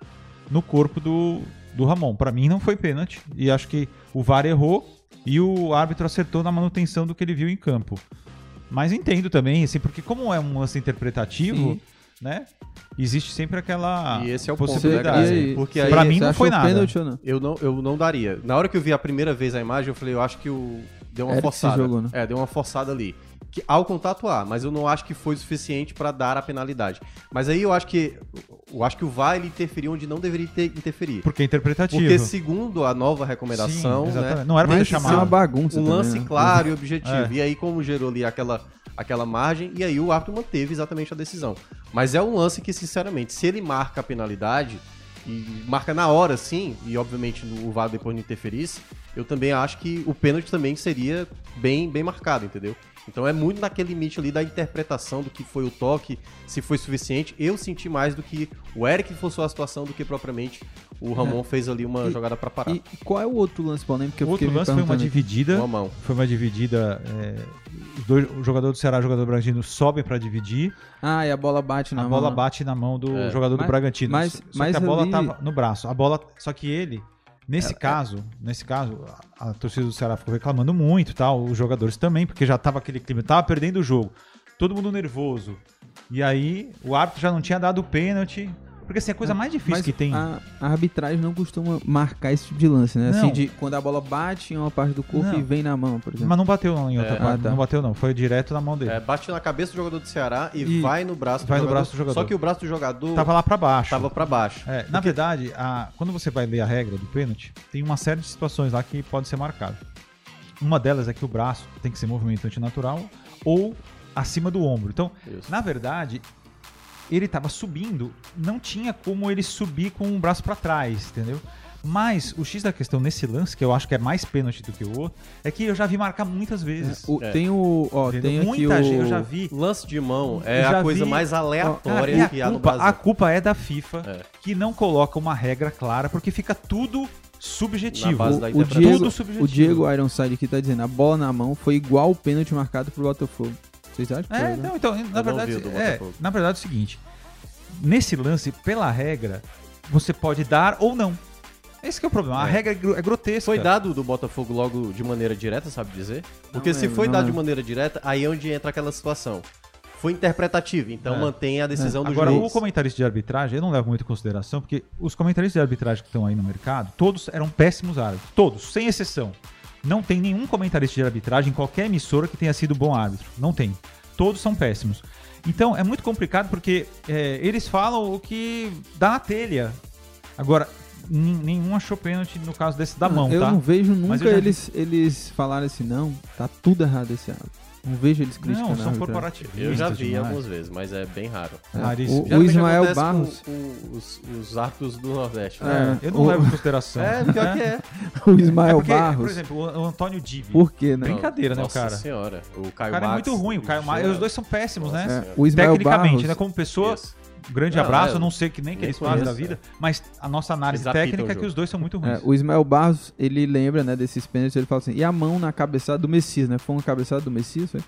no corpo do, do Ramon. Pra mim não foi pênalti. E acho que o VAR errou e o árbitro acertou na manutenção do que ele viu em campo. Mas entendo também, assim, porque como é um lance interpretativo, Sim. né? Existe sempre aquela E esse é o ponto, né, possibilidade. E Porque aí- Pra mim não foi nada. não? Eu não, eu não daria. Na hora que eu vi a primeira vez a imagem, eu falei, eu acho que o deu uma Eric forçada. jogou, né? É, deu uma forçada ali. Que, ao contato A, mas eu não acho que foi suficiente pra dar a penalidade. Mas aí eu acho que eu acho que o VAR ele interferiu onde não deveria ter, interferir. Porque é interpretativo. Porque segundo a nova recomendação, Sim, exatamente. né, Não era ter isso é uma bagunça um também, lance né? claro e objetivo. É. E aí, como gerou ali aquela, aquela margem, e aí o árbitro manteve exatamente a decisão. Mas é um lance que, sinceramente, se ele marca a penalidade, e marca na hora, sim, e obviamente o VAR depois não interferisse, eu também acho que o pênalti também seria bem, bem marcado, entendeu? Então é muito naquele limite ali da interpretação do que foi o toque, se foi suficiente. Eu senti mais do que o Eric forçou a situação do que propriamente o Ramon fez ali uma E- jogada pra parar. E qual é o outro lance polêmico que eu O outro lance foi uma dividida. Uma mão. Foi uma dividida é, dois, o jogador do Ceará e o jogador do Bragantino sobem pra dividir, Ah, e a bola bate na a mão, bola né? bate na mão do É. jogador do Mas- Bragantino. mas- só mas que a bola ali- tava no braço. A bola, só que ele, nesse É, caso, nesse caso, a, a torcida do Ceará ficou reclamando muito, tal, os jogadores também, porque já tava aquele clima, tava perdendo o jogo. Todo mundo nervoso. E aí, o árbitro já não tinha dado o pênalti. Porque assim, a coisa mais difícil Mas que tem. A, a arbitragem não costuma marcar esse tipo de lance, né? Não. Assim, de quando a bola bate em uma parte do corpo Não. e vem na mão, por exemplo. Mas não bateu não, em outra É. parte. Ah, tá. Não bateu, não. Foi direto na mão dele. É, bate na cabeça do jogador do Ceará e, E vai no braço vai do no jogador. braço do jogador. Só que o braço do jogador Tava lá pra baixo. tava pra baixo. É, na verdade, a- quando você vai ler a regra do pênalti, tem uma série de situações lá que pode ser marcado. Uma delas é que o braço tem que ser movimento antinatural ou acima do ombro. Então, Isso. na verdade, ele estava subindo, não tinha como ele subir com o braço para trás, entendeu? Mas o X da questão nesse lance, que eu acho que é mais pênalti do que o outro, é que eu já vi marcar muitas vezes. O- É. Tem o. Ó, tem aqui Muita o. gente, eu já vi. Lance de mão é a coisa vi- mais Cara, aleatória e a que há no culpa, Brasil. a culpa é da FIFA, É. que não coloca uma regra clara, porque fica tudo subjetivo. Na base da O interpretação. Diego, Tudo subjetivo. o Diego Ironside aqui tá dizendo, a bola na mão foi igual o pênalti marcado pro Botafogo. Vocês acham É, não, então, na não verdade, é, na verdade é o seguinte, nesse lance, pela regra, você pode dar ou não. Esse que é o problema, a É. regra é, é grotesca. Foi dado do Botafogo logo de maneira direta, sabe dizer? Porque se lembro, foi não dado de lembro. maneira direta, aí é onde entra aquela situação. Foi interpretativo, então É. mantém a decisão do Agora, juiz. o comentarista de arbitragem, eu não levo muito em consideração, porque os comentaristas de arbitragem que estão aí no mercado, todos eram péssimos árbitros. Todos, sem exceção. Não tem nenhum comentarista de arbitragem em qualquer emissora que tenha sido bom árbitro. Não tem. Todos são péssimos. Então, é muito complicado porque é, eles falam o que dá na telha. Agora, nenhum achou pênalti no caso desse da mão, eu tá? não vejo nunca eu vi. eles, eles falarem assim, não, tá tudo errado esse árbitro. Não vejo eles criticando Não, são corporativistas. Eu já vi demais. algumas vezes, mas é bem raro. É, Raríssimo. O, o Ismael Barros, Com, com os, os árbitros do Nordeste. né? É, eu não O- levo em consideração. É, pior que é. [LAUGHS] o É Ismael porque, por Barros, exemplo, o o Antônio Dibi. por quê, né? Brincadeira, né, o Nossa cara? senhora. O O Caio cara é Max, muito ruim, o Caio Maia. Os dois são péssimos, né? É, o Ismael Tecnicamente, Barros, né? Como pessoa, Isso. Um grande Não, abraço. é, eu não sei que nem que eles fazem da vida, mas a nossa análise técnica é que os dois são muito ruins. É, o Ismael Barros, ele lembra, né, desses pênaltis, ele fala assim, e a mão na cabeçada do Messias, né? Foi uma cabeçada do Messias, foi?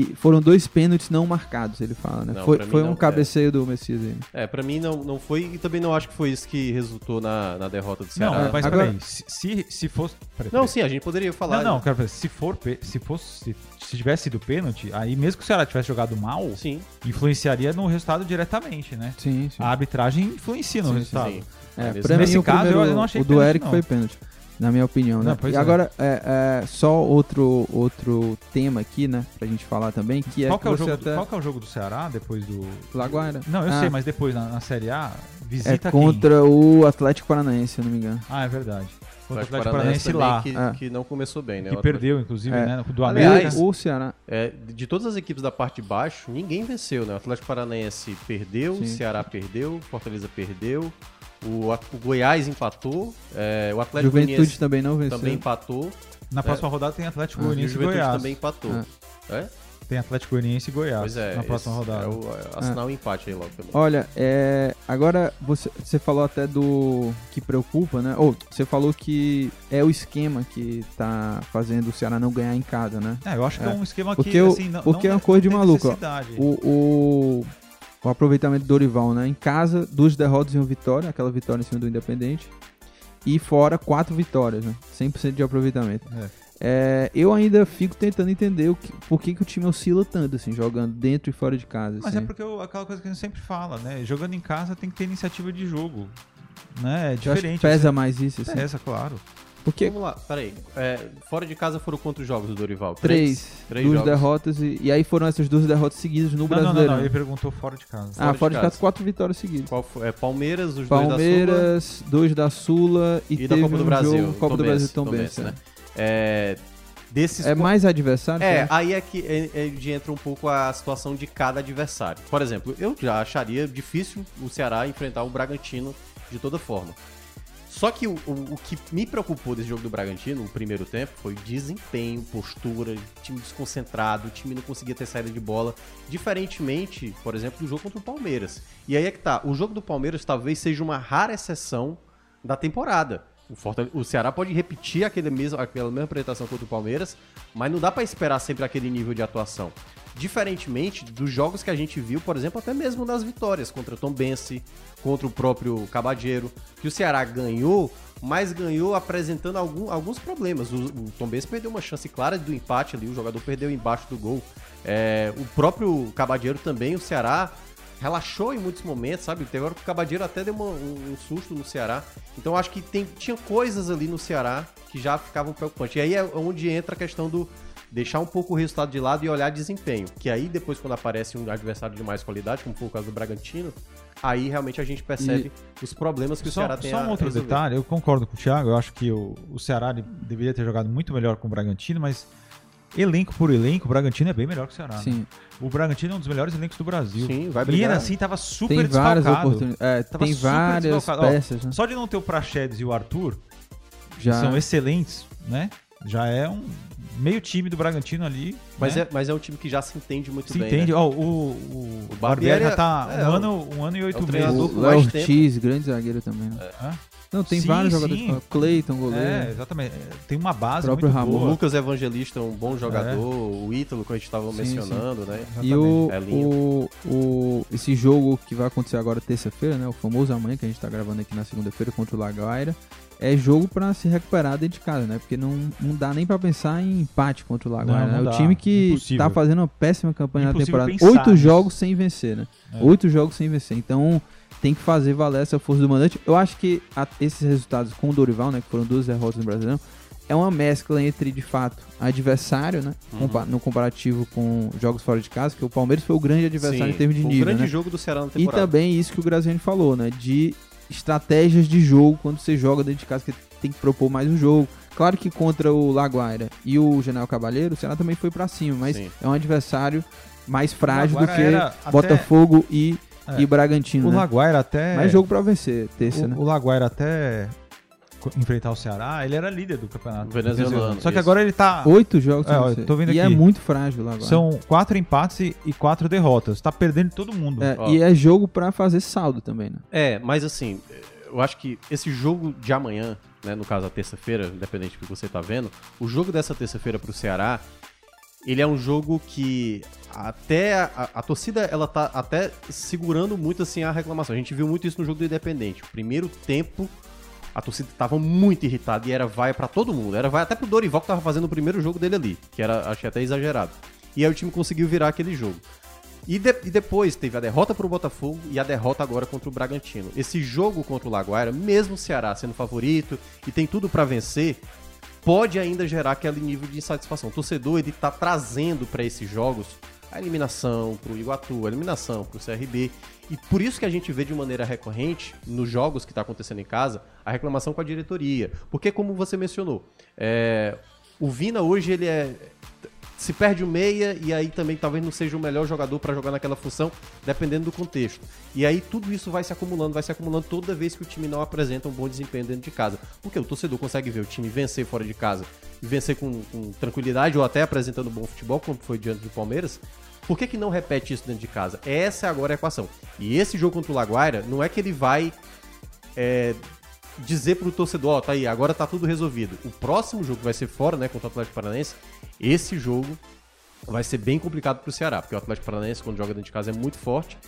E foram dois pênaltis não marcados, ele fala, né? Não, foi foi não, um é. cabeceio do Messias aí. É, pra mim não, não foi, e também não acho que foi isso que resultou na, na derrota do Não, Ceará. mas Agora- peraí, se, se, se fosse. peraí, Não, peraí. sim, a gente poderia falar. Não, não, quero ver, se for, se fosse, se, se tivesse sido pênalti, aí mesmo que o Ceará tivesse jogado mal, Sim, influenciaria no resultado diretamente, né? Sim, sim. A arbitragem influencia no Sim, resultado. sim. É, Nesse- pra nesse mim, o caso, primeiro, eu não achei o do pênalti, Eric não. foi pênalti, na minha opinião, né? Não, e é. agora, é, é, só outro, outro tema aqui, né, pra gente falar também, que é qual, que, que é o você jogo, do- até... qual que é o jogo do Ceará depois do. Laguaira. Não, eu Ah, sei, mas depois na, na Série A, visita É quem? contra o Atlético Paranaense, se eu não me engano. Ah, é verdade. Contra o Atlético Paranaense lá. que, É. que não começou bem, né? Que perdeu, inclusive, É. né? Do Aliás, o Ceará. É, de todas as equipes da parte de baixo, ninguém venceu, né? O Atlético Paranaense perdeu, Sim. o Ceará perdeu, Fortaleza perdeu, o, o Goiás empatou, é, o Atlético Juventude Goianiense também não venceu. também empatou, Na próxima rodada tem Atlético Ah, o Goianiense e Juventude Goiás. também empatou. Ah. É? Tem Atlético Goianiense e Goiás Pois é, na próxima rodada. É o, é, assinar um empate aí logo também. Olha, é, agora você, você falou até do que preocupa, né? Ou você falou que é o esquema que tá fazendo o Ceará não ganhar em casa, né? É, eu acho que é, É. um esquema Porque que, o- assim, não, porque não é uma coisa de maluco, ó. O, o, o aproveitamento do Dorival, né? Em casa, duas derrotas e uma vitória, aquela vitória em cima do Independente. E fora, quatro vitórias, né? 100% de aproveitamento. É, eu ainda fico tentando entender o que, por que, que o time oscila tanto, assim, jogando dentro e fora de casa. Mas é assim. porque eu- aquela coisa que a gente sempre fala, né? Jogando em casa tem que ter iniciativa de jogo. Né? É diferente. pesa mais isso, assim. Pesa, claro. Porque Vamos lá, peraí. É, fora de casa foram quantos jogos do Dorival? três, Três duas jogos. derrotas, e, e aí foram essas duas derrotas seguidas no Não, não, não, não, Ele perguntou fora de casa. Ah, fora de casa, casa. quatro vitórias seguidas. Qual foi? É, Palmeiras, os dois da Sula Palmeiras, dois da Sula e, e, da Copa do um Brasil. jogo, Copa do Brasil também. Benz, né? É, desses É mais adversário? É, aí é que é, é entra um pouco a situação de cada adversário. Por exemplo, eu já acharia difícil o Ceará enfrentar o Bragantino de toda forma. Só que o, o, o que me preocupou desse jogo do Bragantino, no primeiro tempo, foi desempenho, postura, time desconcentrado, o time não conseguia ter saída de bola. Diferentemente, por exemplo, do jogo contra o Palmeiras. E aí é que tá, o jogo do Palmeiras talvez seja uma rara exceção da temporada. O, Fortale- o Ceará pode repetir aquele mesmo, aquela mesma apresentação contra o Palmeiras, mas não dá pra esperar sempre aquele nível de atuação. Diferentemente dos jogos que a gente viu, por exemplo, até mesmo nas vitórias contra Tom Bense, contra o próprio Cabadeiro, que o Ceará ganhou, mas ganhou apresentando algum- alguns problemas. O, o Tom Bense perdeu uma chance clara do empate ali, o jogador perdeu embaixo do gol. É, o próprio Cabadeiro também, o Ceará relaxou em muitos momentos, sabe? Teve hora que o Cabadeiro até deu uma- um, um susto no Ceará. Então acho que tem, tinha coisas ali no Ceará que já ficavam preocupantes. E aí é onde entra a questão do deixar um pouco o resultado de lado e olhar desempenho. Que aí depois quando aparece um adversário de mais qualidade, como foi o caso do Bragantino, aí realmente a gente percebe os problemas que o Só, Ceará tem só a um outro resolver. detalhe, eu concordo com o Thiago, eu acho que o, o Ceará deveria ter jogado muito melhor com o Bragantino, mas elenco por elenco, o Bragantino é bem melhor que o Ceará. né? Sim, O Bragantino é um dos melhores elencos do Brasil. Sim, vai E brigar. ainda assim tava super tem várias desfalcado. oportunidades. É, Tava tem super várias desfalcado. Ó, peças, né? Só de não ter o Praxedes e o Arthur, que Já. são excelentes, né? Já é um meio time do Bragantino ali. Mas, né? é, mas é um time que já se entende muito Se bem. entende, né? ó, o, o, O Barbieri já tá é- é um, o- ano, um ano e oito é o meses. O Léo mais tempo. Ortiz, grande zagueiro também, né? Hã? Não, tem Sim, vários jogadores. sim. O Cleiton, goleiro. É, exatamente. É, Tem uma base Próprio muito Ramon. O boa. Lucas Evangelista é um bom jogador, o Ítalo, que a gente estava Sim, mencionando, né? E o, É lindo. o, o, esse jogo que vai acontecer agora terça-feira, né? O famoso amanhã, que a gente tá gravando aqui na segunda-feira contra o Laguaira, é jogo pra se recuperar dentro de casa, né? Porque não, não dá nem pra pensar em empate contra o não né? O time que Impossível. tá fazendo uma péssima campanha na Impossível temporada. pensar Oito jogos sem vencer, né? É. Oito jogos sem vencer. Então tem que fazer valer essa força do mandante. Eu acho que a- esses resultados com o Dorival, né? Que foram duas derrotas no Brasileirão, é uma mescla entre, de fato, adversário, né? Uhum. no comparativo com jogos fora de casa, que o Palmeiras foi o grande adversário Sim, em termos de foi nível. o grande né? jogo do Ceará na E temporada. também isso que o Graziani falou, né? De estratégias de jogo quando você joga dentro de casa, que tem que propor mais um jogo. Claro que contra o Laguaira e o General Cabalheiro, o Ceará também foi pra cima, mas Sim. é um adversário mais frágil do que era até- Botafogo e, É. e Bragantino. O né? Laguaira até. Mais jogo pra vencer, terça, o, né? o Laguaira até enfrentar o Ceará, ele era líder do campeonato. Venezuelano, Só que isso. agora ele tá. Oito jogos É, ó, tô vendo E é aqui. muito frágil lá agora. São quatro empates e, e quatro derrotas. Tá perdendo todo mundo. É, e é jogo pra fazer saldo também, né? É, mas assim, eu acho que esse jogo de amanhã, né, no caso a terça-feira, independente do que você tá vendo, o jogo dessa terça-feira pro Ceará, ele é um jogo que até a, a torcida ela tá até segurando muito assim a reclamação. A gente viu muito isso no jogo do Independente. O primeiro tempo a torcida tava muito irritada e era vai pra todo mundo. Era vai até pro Dorival que tava fazendo o primeiro jogo dele ali, que era achei até exagerado. E aí o time conseguiu virar aquele jogo. E, de- e depois teve a derrota pro Botafogo e a derrota agora contra o Bragantino. Esse jogo contra o Laguaira, mesmo o Ceará sendo favorito e tem tudo pra vencer, pode ainda gerar aquele nível de insatisfação. O torcedor ele tá trazendo pra esses jogos a eliminação pro Iguatu, a eliminação pro CRB. E por isso que a gente vê de maneira recorrente, nos jogos que tá acontecendo em casa, a reclamação com a diretoria. Porque, como você mencionou, é, o Vina hoje ele é se perde o meia e aí também talvez não seja o melhor jogador para jogar naquela função, dependendo do contexto. E aí tudo isso vai se acumulando, vai se acumulando toda vez que o time não apresenta um bom desempenho dentro de casa. Porque o torcedor consegue ver o time vencer fora de casa e vencer com, com tranquilidade ou até apresentando bom futebol, como foi diante do Palmeiras. Por que, que não repete isso dentro de casa? Essa é agora a equação. E esse jogo contra o Laguaira, não é que ele vai é, dizer pro torcedor, ó, tá aí, agora tá tudo resolvido. O próximo jogo vai ser fora, né, contra o Atlético Paranaense, esse jogo vai ser bem complicado pro Ceará, porque o Atlético Paranaense, quando joga dentro de casa, é muito forte,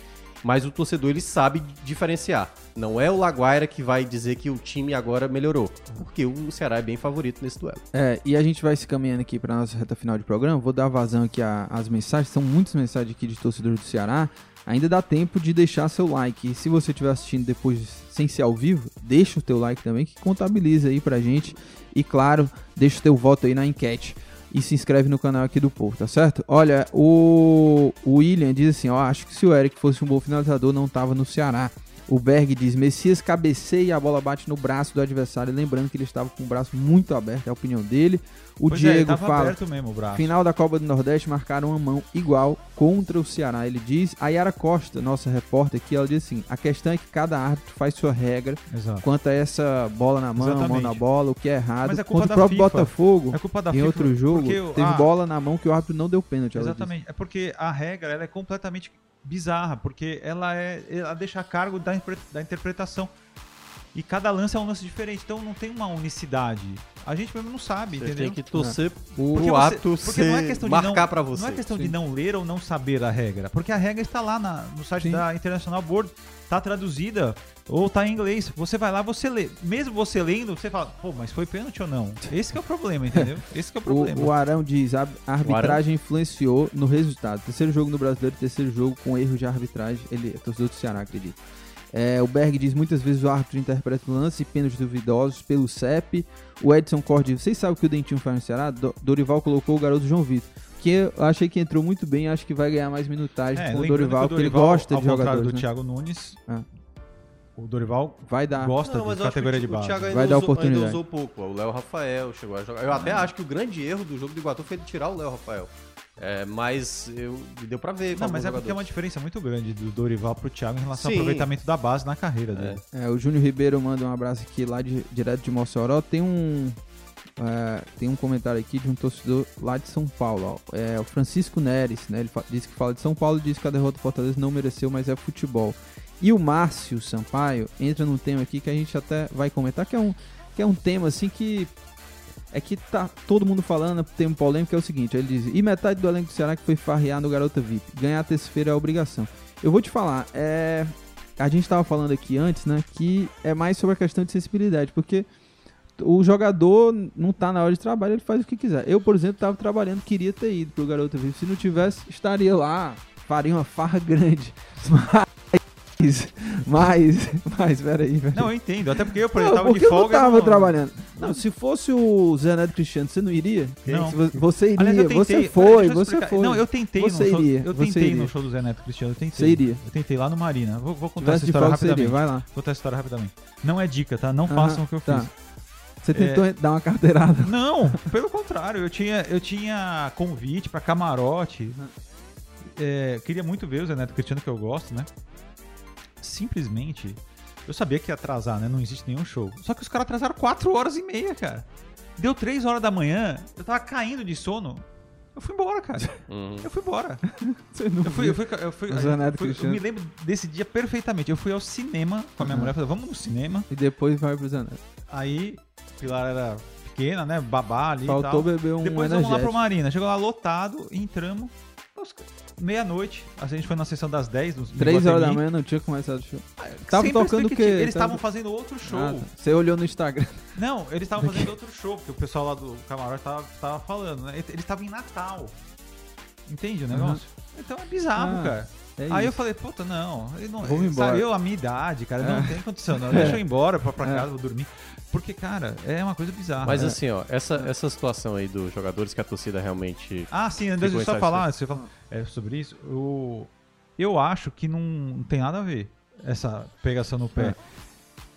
mas o torcedor, ele sabe diferenciar. Não é o Laguaira que vai dizer que o time agora melhorou, porque o Ceará é bem favorito nesse duelo. É, e a gente vai se caminhando aqui para nossa reta final de programa. Vou dar vazão aqui às mensagens. São muitas mensagens aqui de torcedores do Ceará. Ainda dá tempo de deixar seu like. E se você estiver assistindo depois sem ser ao vivo, deixa o teu like também, que contabiliza aí pra gente. E claro, deixa o teu voto aí na enquete. E se inscreve no canal aqui do Povo, tá certo? Olha, o, o William diz assim, ó, acho que se o Eric fosse um bom finalizador, não tava no Ceará. O Berg diz, Messias cabeceia e a bola bate no braço do adversário, lembrando que ele estava com o braço muito aberto, é a opinião dele. O Pois é, Diego tava fala, mesmo. Final da Copa do Nordeste marcaram uma mão igual contra o Ceará. Ele diz. A Yara Costa, nossa repórter aqui, ela diz assim: a questão é que cada árbitro faz sua regra Exato. quanto a essa bola na mão, mão Exatamente. na bola, o que é errado. Mas é culpa contra o próprio FIFA. Botafogo, É culpa da em FIFA, outro jogo, porque teve a- bola na mão que o árbitro não deu pênalti. Exatamente. É porque a regra ela é completamente bizarra, porque ela é ela deixa a cargo da, da interpretação. E cada lance é um lance diferente, então não tem uma unicidade. A gente mesmo não sabe, Você entendeu? tem que torcer O- Porque pro você- ato porque não é ser- questão de marcar não- pra você. Não é questão de Sim. não ler ou não saber a regra, porque a regra está lá na- no site Sim. da International Board, tá traduzida ou tá em inglês. Você vai lá, você lê. Mesmo você lendo, você fala, pô, mas foi pênalti ou não? Esse que é o problema, entendeu? [LAUGHS] Esse que é o problema. O, o Arão diz, a a arbitragem influenciou no resultado. Terceiro jogo no Brasileiro, terceiro jogo com erro de arbitragem. Ele é torcedor do Ceará, acredito. É, o Berg diz, muitas vezes o árbitro interpreta o lance e pênaltis duvidosos pelo CEP. O Edson Cordi, vocês sabem o que o Dentinho faz no Ceará? Do- Dorival colocou o garoto João Vitor. Que eu achei que entrou muito bem, acho que vai ganhar mais minutagem É, com o Dorival, que porque ele gosta ao de jogadores, do né? Thiago Nunes, Ah. o Dorival Vai dar. gosta Não, mas de categoria o, de o base. Thiago ainda, Vai dar usou, ainda oportunidade. usou pouco. O Léo Rafael chegou a jogar. Eu até acho que o grande erro do jogo do Iguatu foi ele tirar o Léo Rafael. É, mas eu, deu pra ver. Não, mas é porque é uma diferença muito grande do Dorival pro Thiago em relação Sim. ao aproveitamento da base na carreira dele. É, o Júnior Ribeiro manda um abraço aqui lá de, direto de Mossoró. Tem um é, tem um comentário aqui de um torcedor lá de São Paulo. ó. É o Francisco Neres, né? Ele diz que fala de São Paulo, diz que a derrota do Fortaleza não mereceu, mas é futebol. E o Márcio Sampaio entra num tema aqui que a gente até vai comentar, que é um, que é um tema assim que é que tá todo mundo falando, tem um polêmico, é o seguinte, ele diz, e metade do elenco do Ceará que foi farrear no Garota VIP, ganhar terça-feira é obrigação. Eu vou te falar, é, a gente tava falando aqui antes, né, que é mais sobre a questão de sensibilidade, porque o jogador não tá na hora de trabalho, ele faz o que quiser. Eu, por exemplo, tava trabalhando, queria ter ido pro Garota VIP, se não tivesse, estaria lá, faria uma farra [LAUGHS] grande, mas, mas, mas, peraí, peraí. Não, eu entendo. Até porque eu, por exemplo, tava porque de folga. eu não tava não- trabalhando. Não, se fosse o Zé Neto Cristiano, você não iria? Não. Você iria, Aliás, você foi, você foi. Não, eu tentei Você no show. iria, Eu você tentei iria. no show do Zé Neto Cristiano. Eu tentei. Você iria. Eu tentei lá no Marina. Vou, vou contar essa história rapidamente. vai lá. Vou contar essa história rapidamente. Não é dica, tá? Não Aham, façam o que eu tá. fiz. Você tentou dar uma carteirada. Não, [LAUGHS] pelo contrário, eu tinha, eu tinha convite pra camarote. É, queria muito ver o Zé Neto Cristiano, que eu gosto, né? Simplesmente, eu sabia que ia atrasar, né? Não existe nenhum show. Só que os caras atrasaram 4 horas e meia, cara. Deu 3 horas da manhã, eu tava caindo de sono. Eu fui embora, cara. Uhum. Eu fui embora. [LAUGHS] Você não Eu fui, eu fui, eu fui, Zé Neto fui- eu me lembro desse dia perfeitamente. Eu fui ao cinema com a minha Uhum. mulher, falei, vamos no cinema. E depois vai pro Zé Neto. Aí, Pilar era pequena, né? Babá ali e Faltou tal. beber um Depois vamos lá pro. Marina. Chegou lá lotado, entramos. Os- Meia-noite, a gente foi na sessão das 10 do Três horas da manhã não tinha começado o show. Tava Sempre tocando o quê? Eles Tava- estavam fazendo outro show. Ah, tá. Você olhou no Instagram. [LAUGHS] Não, eles estavam fazendo outro show, porque o pessoal lá do camarote tava, tava falando, né? Eles estavam em Natal. Entende o negócio? Então é bizarro, Ah, cara. É Aí eu falei, puta, não, não Vamos embora. eu, a minha idade, cara, não É. tem condição, não. Deixa eu ir embora pra, pra [LAUGHS] É. casa, vou dormir. Porque, cara, é uma coisa bizarra. Mas né? assim, ó, essa, essa situação aí dos jogadores que a torcida realmente. Ah, sim, deixa eu Ficou só falar, você fala, é, sobre isso. O, eu acho que não, não tem nada a ver essa pegação no pé. É.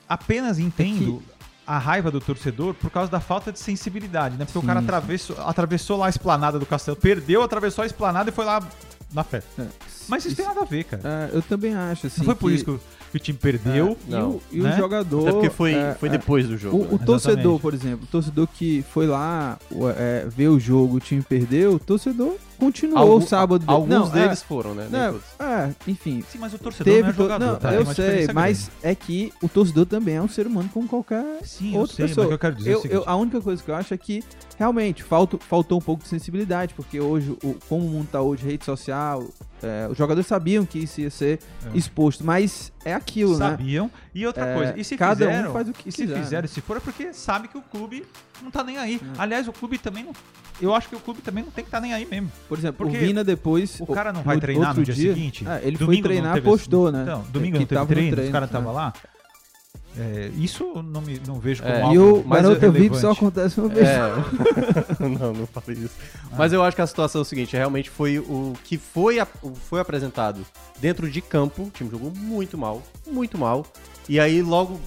Apenas entendo a raiva do torcedor por causa da falta de sensibilidade, né? Porque o cara Sim. atravessou, atravessou lá a esplanada do castelo, perdeu, atravessou a esplanada e foi lá na festa. É. Mas isso, tem nada a ver, cara. É, eu também acho, assim. não foi por isso que o, que o time perdeu. E, Não. o, e né? o jogador. Até porque foi, é, foi é, depois do jogo. O, o né? torcedor, por exemplo, o torcedor que foi lá é, ver o jogo, o time perdeu, o torcedor continuou Algum- o sábado. Alguns não, deles é, foram, né? Não, é, enfim. Sim, mas o torcedor Teve não é jogador, não, tá? Eu sei, mas é que o torcedor também é um ser humano como qualquer grande. Sim, eu outra sei, pessoa. mas o que eu quero dizer é o Eu- eu- a única coisa que eu acho é que realmente faltou, faltou um pouco de sensibilidade, porque hoje, o, como o mundo tá hoje, rede social, é, os jogadores sabiam que isso ia ser É. exposto, mas é aquilo, né? sabiam. E outra É, coisa, e se cada um fizeram, faz o que e se quiser, fizeram, né? se for é porque sabe que o clube não tá nem aí. É. Aliás, o clube também não. Eu acho que o clube também não tem que estar nem aí mesmo. Por exemplo, Porque o Vina depois. O cara não vai treinar no dia, dia, seguinte? é, ele foi treinar, teve- postou, né? Então, domingo Que não teve tava no treino, os treino, caras é. estavam lá. É, isso eu não, me, não vejo como É, algo E o mas Garota eu- VIP só acontece uma vez. É. [LAUGHS] não, não falei isso. Mas eu acho que a situação é o seguinte: realmente foi o que foi, a- foi apresentado dentro de campo. O time jogou muito mal, muito mal. E aí, logo,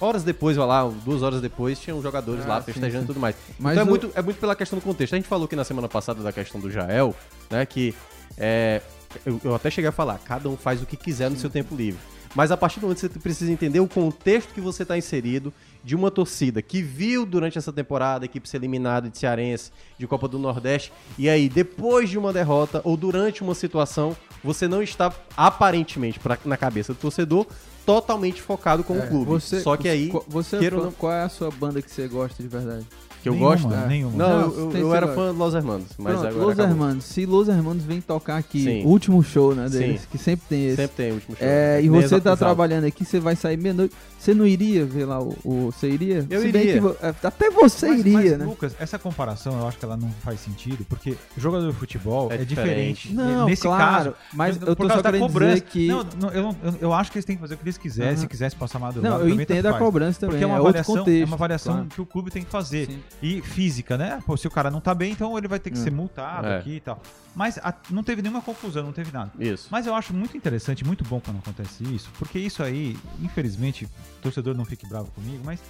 horas depois, vai lá, duas horas depois, tinham jogadores Ah, lá sim, festejando sim. e tudo mais. Mas então é, muito, é muito pela questão do contexto. A gente falou aqui na semana passada da questão do Jael, né? Que é, eu, eu até cheguei a falar, cada um faz o que quiser no seu tempo livre. Mas a partir do momento que você precisa entender o contexto que você está inserido de uma torcida que viu durante essa temporada a equipe ser eliminada de Cearense, de Copa do Nordeste, e aí depois de uma derrota ou durante uma situação, você não está aparentemente pra- na cabeça do torcedor totalmente focado com É, o clube. Você, Só que aí, qual- você fã- não- qual é a sua banda que você gosta de verdade? Que eu Nenhuma, gosto. é. Nenhuma. Não, Não, eu, eu- era fã de Los Hermanos, mas Pronto, agora Los acabou. Hermanos. Se Los Hermanos vem tocar aqui, Sim. o último show, né, deles, Sim. que sempre tem esse. Sempre tem o último show. É, e Nem você exato, tá exato. trabalhando aqui, você vai sair meia-noite. Você não iria ver lá o. o- você iria? Eu Se bem iria. que é, até você Mas- iria, mas, né? Lucas, essa comparação eu acho que ela não faz sentido, porque jogador de futebol é, É diferente. diferente. Não, Nesse claro, caso, mas por eu tô causa só da querendo cobrança. dizer que. Não, não, eu, não- eu- eu acho que eles têm que fazer o que eles quiserem. Se quiser se passar madrugada, Não, eu entendo a cobrança também. Porque é uma avaliação, é uma avaliação claro. que o clube tem que fazer. Sim. E física, né? Pô, se o cara não tá bem, então ele vai ter que É. ser multado É. aqui e tal. Mas a- não teve nenhuma confusão, não teve nada. Isso. Mas eu acho muito interessante, muito bom quando acontece isso, porque isso aí, infelizmente, o torcedor não fique bravo comigo, mas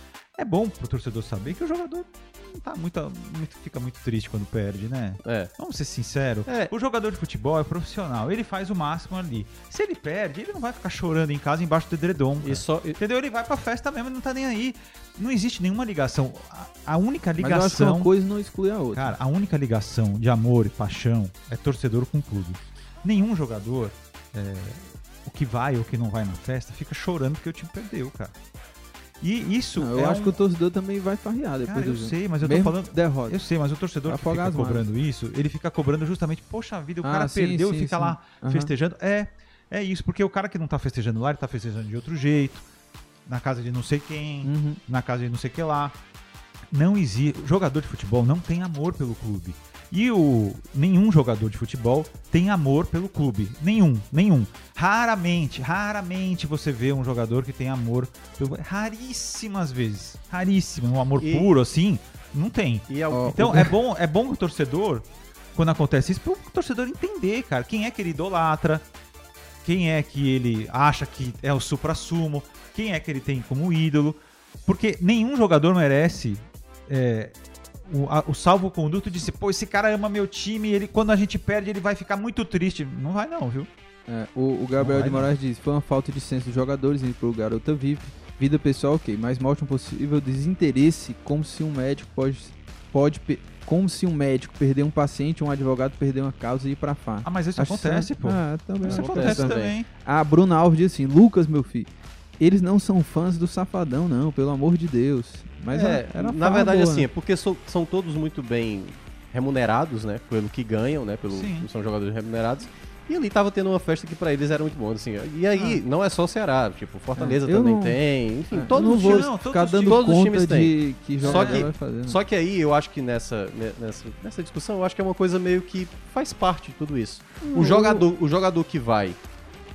é bom pro torcedor saber que o jogador não tá muito, muito- fica muito triste quando perde, né? É. Vamos ser sinceros. É. O jogador de futebol é profissional, ele faz o máximo ali. Se ele perde, ele não vai ficar chorando em casa embaixo do edredom. cara. E só, e- Entendeu? Ele vai pra festa mesmo, não tá nem aí. Não existe nenhuma ligação. A, a única Mas eu acho que ligação. uma coisa não exclui a outra. Cara, a única ligação de amor e paixão é torcedor com clube. Nenhum jogador, é, o que vai ou o que não vai na festa, fica chorando porque o time perdeu, cara. E isso Não, eu é acho um- que o torcedor também vai farrear depois Cara, eu jogo. sei, mas eu tô Mesmo falando. derrota. Eu sei, mas o torcedor que Afogar fica mágoas. cobrando isso, ele fica cobrando justamente, poxa vida, o Ah, cara sim, perdeu sim, e fica sim. lá Aham. festejando. É, é isso, porque o cara que não tá festejando lá, ele tá festejando de outro jeito, na casa de não sei quem, Uhum. na casa de não sei o que lá. Não existe. Jogador de futebol não tem amor pelo clube. E o nenhum jogador de futebol tem amor pelo clube. Nenhum, nenhum. Raramente, raramente você vê um jogador que tem amor pelo raríssimas vezes. Raríssimas, um amor E- puro assim, não tem. ao- Ó, Então o- é [LAUGHS] bom, é bom o torcedor quando acontece isso, pro torcedor entender, cara, quem é que ele idolatra, quem é que ele acha que é o supra-sumo, quem é que ele tem como ídolo, porque nenhum jogador merece é, o, a- o salvo-conduto de dizer, pô, esse cara ama meu time, ele quando a gente perde ele vai ficar muito triste. Não vai não, viu? É, o, o Gabriel de Moraes diz: foi uma falta de senso dos jogadores indo pro Garota Vive. Vida pessoal, ok, mas mostra um possível desinteresse, como se um médico pode. pode como se um médico perder um paciente, um advogado perder uma causa e ir pra fá. Ah, mas isso Acho acontece, pô. Ah, também isso acho acontece certo. também. A Bruna Alves diz assim: Lucas, meu filho, eles não são fãs do Safadão, não, pelo amor de Deus. Mas É, era, na verdade, boa, assim, né? é porque so- são todos muito bem remunerados, né? Pelo que ganham, né? Pelo, Sim. são jogadores remunerados. E ali tava tendo uma festa que pra eles era muito bom, assim. E aí, não é só o Ceará, tipo, Fortaleza Ah. Eu também não- tem. Enfim, É, todos eu não os times. não, todos os times- todos os conta times de que Só que- vai fazer. né? Só que aí eu acho que nessa, ne- nessa, nessa discussão, eu acho que é uma coisa meio que faz parte de tudo isso. O jogador, o jogador que vai,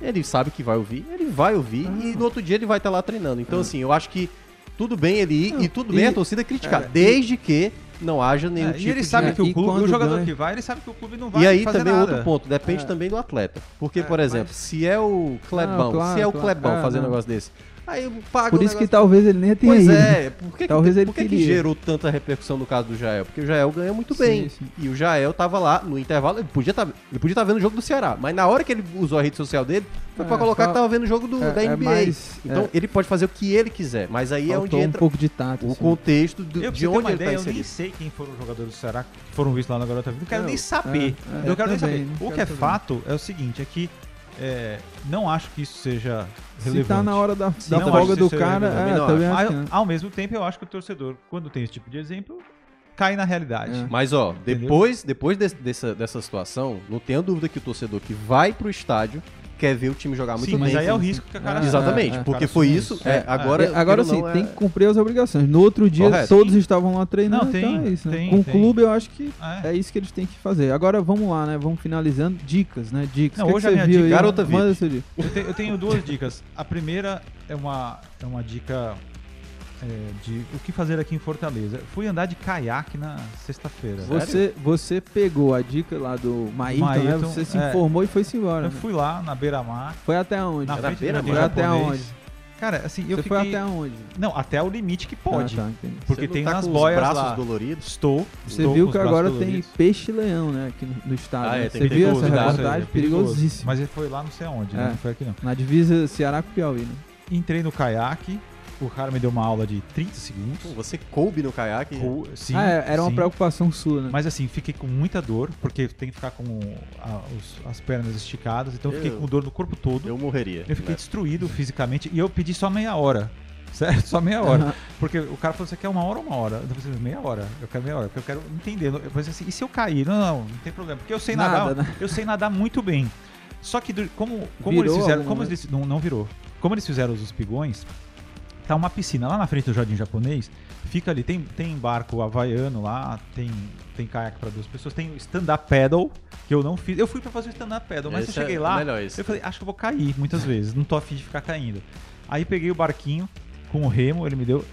ele sabe que vai ouvir, ele vai ouvir Ah. e no outro dia ele vai estar lá treinando. Então, assim, eu acho que tudo bem ele ir Não, e tudo e- bem a torcida criticar, é, e- desde que não haja nenhum É, tipo e ele de... sabe É, que o e clube, o jogador ganha- que vai, ele sabe que o clube não vai E aí também nada. outro ponto, depende É. também do atleta. Porque, É, por exemplo, se é o Clebão, Não, claro, se é o claro. Clebão É, fazendo um negócio desse, aí paga Por isso que talvez ele nem tenha Pois ido. é, por que, Talvez que, ele por que, que gerou tanta repercussão no caso do Jael? Porque o Jael ganha muito Sim, bem. sim. E o Jael tava lá no intervalo, ele podia estar ele podia tá vendo o jogo do Ceará, mas na hora que ele usou a rede social dele, foi É, pra colocar fal- que tava vendo o jogo do, é- da é NBA. mais- então é. ele pode fazer o que ele quiser, mas aí é onde um entra pouco de tato. o assim. contexto do- Eu, de onde ele ideia, tá eu nem inserido. sei quem foram os jogadores do Ceará que foram vistos lá na Garota Vida. Não quero Eu- nem saber. é, é, eu quero nem saber. O que é fato é o seguinte, é que é, não acho que isso seja relevante. Se tá na hora da, da folga do cara, é, Também não também Ao, acho ao mesmo tempo, eu acho que o torcedor, quando tem esse tipo de exemplo, cai na realidade. É. Mas ó, Entendeu? depois, depois desse- dessa, dessa situação, não tenha dúvida que o torcedor que vai pro estádio quer ver o time jogar muito Sim, mas bem. aí é o risco que a cara É, Exatamente, é, é. porque cara foi isso. é, agora, É, agora sim, não, tem é- que cumprir as obrigações. No outro dia, Correto. todos estavam lá treinando, Não, tem, então é isso, né? tem, Com o clube, eu acho que É. é isso que eles têm que fazer. Agora vamos lá, né? Vamos finalizando. Dicas, né? Dicas. Não, que, hoje que a você minha viu dica- aí? Garota Manda. Eu, te- eu tenho duas dicas. A primeira é uma, é uma dica é, de o que fazer aqui em Fortaleza. Fui andar de caiaque na sexta-feira. Você, você pegou a dica lá do Maílton, né? Maílton, Você se é. informou e foi-se embora. Eu né? fui lá na beira-mar, Foi até onde? na beira-mar? Foi até onde? Cara, assim, eu Você fiquei... foi até onde? Não, até o limite que pode. Ah, tá. Porque Você não tem tá nas com os boias braços lá. doloridos. Estou. Você estou viu com que agora tem peixe-leão, né? Aqui no, no estado. Ah, é, né? Você viu Perigoso, essa né? reportagem? É perigoso. Perigosíssimo. Mas ele foi lá não sei aonde, né? É. Não foi aqui não. Na divisa Ceará com Piauí, né? Entrei no caiaque, o cara me deu uma aula de 30 segundos. Pô, Você coube no caiaque? Co- Sim, ah, é, era uma sim. preocupação sua, né? Mas assim, fiquei com muita dor, porque tem que ficar com a- os- as pernas esticadas, então eu fiquei com dor no corpo todo. Eu morreria. Eu fiquei né? destruído fisicamente e eu pedi só meia hora. [LAUGHS] Certo? Só meia hora. Porque o cara falou, você quer uma hora ou uma hora? Eu falei, meia hora. Eu quero meia hora, porque eu quero entender. Eu falei assim, e se eu cair? Não, não, não tem problema. Porque eu sei Nada, nadar, né? eu sei nadar muito bem. Só que como, como eles Virou fizeram, algum como eles, não, não virou. Como eles fizeram os espigões, tá uma piscina lá na frente do jardim japonês, fica ali, tem, tem barco havaiano lá, tem, tem caiaque para duas pessoas, tem o stand-up paddle, que eu não fiz. Eu fui para fazer o stand-up paddle, mas Esse eu cheguei é lá, melhor esse. eu falei, acho que eu vou cair muitas vezes, não tô afim de ficar caindo. Aí peguei o barquinho com o remo, ele me deu.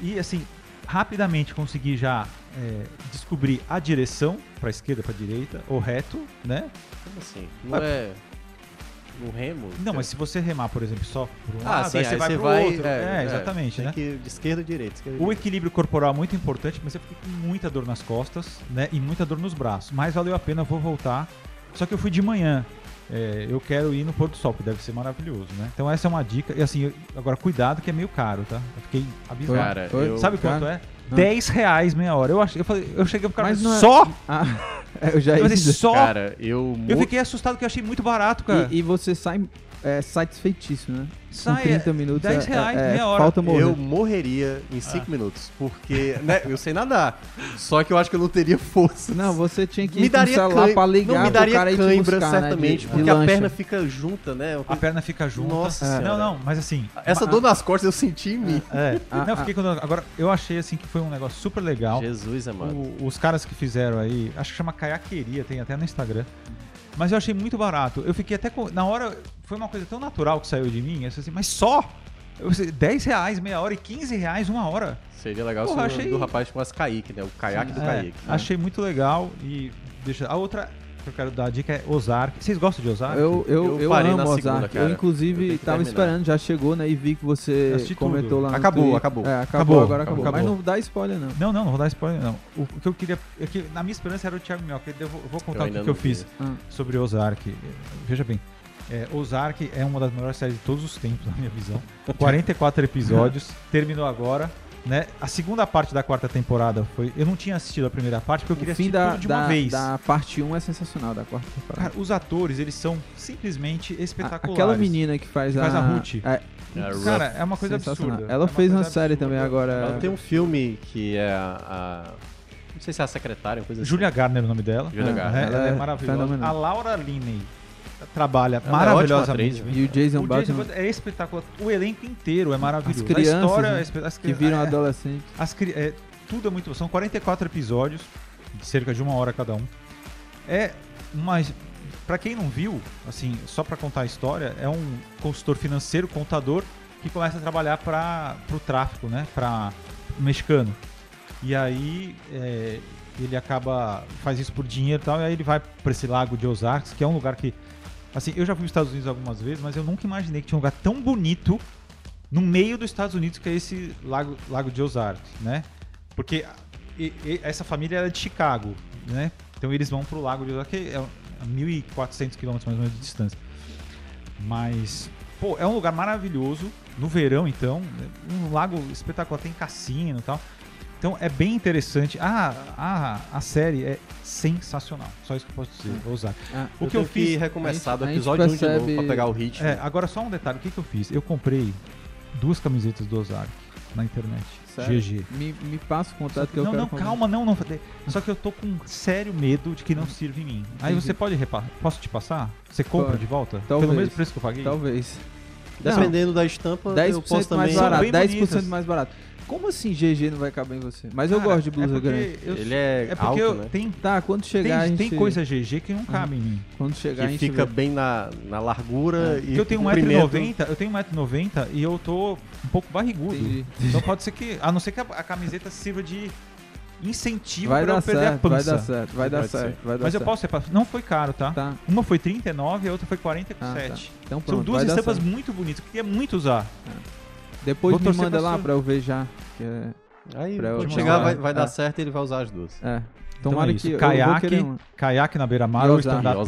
E assim, rapidamente consegui já é, descobrir a direção, pra esquerda, pra direita, ou reto, né? Como assim? Não é. No remo? Não, mas se você remar, por exemplo, só por um Ah, lado, sim, aí você aí vai você pro vai. outro. É, exatamente, tem né? que de esquerda direita. Esquerda, O direita. equilíbrio corporal é muito importante, mas eu fiquei com muita dor nas costas, né? E muita dor nos braços. Mas valeu a pena, eu vou voltar. Só que eu fui de manhã. É, eu quero ir no pôr do sol, que deve ser maravilhoso, né? Então essa é uma dica. E assim, eu- agora cuidado que é meio caro, tá? Eu fiquei abismado. Cara, eu- Sabe Cara, quanto é? não. 10 reais meia hora. Eu, achei, eu, falei, eu cheguei pro cara Mas é- só? Ah, [LAUGHS] eu já ia Eu falei, dizer. só? Cara, eu. Eu fiquei assustado que eu achei muito barato, cara. E, e você sai é, satisfeitíssimo, né? Sai, Com 30 é, minutos. 10 é- reais, é, meia hora. Falta morrer. Eu morreria em 5 minutos, porque né, eu sei nadar. Só que eu acho que eu não teria força. Não, você tinha que me ir com daria celular pra ligar não, me pro daria cara cãibra, buscar, né, de- certamente, de porque a lancha. perna fica junta, né? A perna fica junta. Nossa É. Não, não, mas assim. Essa dor nas costas eu senti em mim. É. Ah, não, eu ah. fiquei com dor. Agora, eu achei assim que foi um negócio super legal. Jesus, amado. O- os caras que fizeram aí, acho que chama Caiaqueria, tem até no Instagram. Mas eu achei muito barato. Eu fiquei até com. Na hora, foi uma coisa tão natural que saiu de mim. Eu assim, mas só? Eu falei, 10 reais meia hora e 15 reais uma hora. Seria legal Porra, se o achei- do rapaz chamasse Kaique, né? O caiaque do É, Kaique. né? achei muito legal. E deixa. A outra que eu quero dar a dica é Ozark. Vocês gostam de Ozark? Eu, eu, Eu eu, amo na segunda, Ozark. cara. Eu, inclusive, Eu tava esperando, já chegou, né? E vi que você Assisti comentou tudo. lá no Acabou, Twitter. acabou. É, acabou, Acabou, agora acabou. acabou. Mas não dá spoiler, não. Não, não, não vou dar spoiler, não. O, o que eu queria. É que, na minha esperança era o Thiago Minhoca. Eu vou, eu vou contar Eu o que, que eu fiz Ah. sobre Ozark. Veja bem. É, Ozark é uma das melhores séries de todos os tempos, na minha visão. [LAUGHS] 44 episódios, terminou agora. Né? A segunda parte da quarta temporada foi. Eu não tinha assistido a primeira parte porque eu queria O fim assistir da, tudo de uma da, vez. da parte 1 é sensacional, da quarta temporada. Cara, os atores, eles são simplesmente A- espetaculares. Aquela menina que faz, Que faz a Ruth. É, É. Cara, é uma coisa sensacional. absurda. Ela É fez uma coisa série absurda. também agora. Ela tem um filme que é a. a- Não sei se é a secretária, uma coisa assim. Julia Garner é o nome dela. Julia Ah, Garner. É, ela, Ela é é maravilhosa. fenomenal. A Laura Linney trabalha é maravilhosamente. E o Jason Bateman, é espetacular. O elenco inteiro é maravilhoso. As crianças, a história né, é as que viram é, adolescentes. as cri- é, tudo é muito São 44 episódios, de cerca de uma hora cada um. É uma. Pra quem não viu, assim, só pra contar a história, é um consultor financeiro, contador, que começa a trabalhar para o tráfico, né? Para o mexicano. E aí é, ele acaba faz isso por dinheiro e tal, e aí ele vai para esse lago de Ozarks, que é um lugar que assim, eu já fui nos Estados Unidos algumas vezes, mas eu nunca imaginei que tinha um lugar tão bonito no meio dos Estados Unidos que é esse lago, lago de Ozarks, né? Porque e- e- essa família era de Chicago, né? Então eles vão pro lago de Ozarks, que é a 1.400 quilômetros mais ou menos de distância. Mas, pô, é um lugar maravilhoso. No verão, então, um lago espetacular, tem cassino e tal. Então é bem interessante. Ah, a, a série é sensacional. Só isso que eu posso dizer, vou usar. Ah, O eu que eu tenho que fiz. recomeçar do episódio 1 de novo percebe- pra pegar o ritmo. É, agora só um detalhe, o que, que eu fiz? Eu comprei duas camisetas do Ozark na internet. Sério? GG. Me, me passa o contato que- que eu não, quero não, comprar. calma, não, não. Só que eu tô com sério medo de que não sirva em mim. Aí Entendi. você pode repassar. Posso te passar? Você compra Pode. de volta? Talvez. Pelo mesmo preço que eu paguei? Talvez. Dependendo da estampa, 10% eu posso mais também. Barato. bem 10% bonitas. mais barato. Como assim GG não vai caber em você? Mas eu Cara, gosto de blusa é grande. eu- Ele é, é porque alto, eu, né? tem, Tá, quando chegar a tem, gente... tem coisa GG que não cabe em mim. Quando chegar a Que gente fica vê. bem na, na largura e Porque eu tenho comprimento. 1,90m, eu tenho 1,90m e eu tô um pouco barrigudo. Entendi. Então pode ser que, a não ser que a, a camiseta sirva de incentivo Vai pra eu perder a certo, vai pança. dar certo, vai dar certo, vai dar Mas eu certo. posso repassar. Não foi caro, tá? Tá, Uma foi 39 e a outra foi ah, 47. tá. Então São duas vai estampas certo. muito bonitas, que eu queria muito usar. Depois Vou me manda pra lá pra eu ver já. que é- Aí, Pra eu quando chegar, vai, vai dar É. certo e ele vai usar as duas. É. Então Tomara é isso. que caiaque, uma. caiaque na beira-mar E Ozark. paddle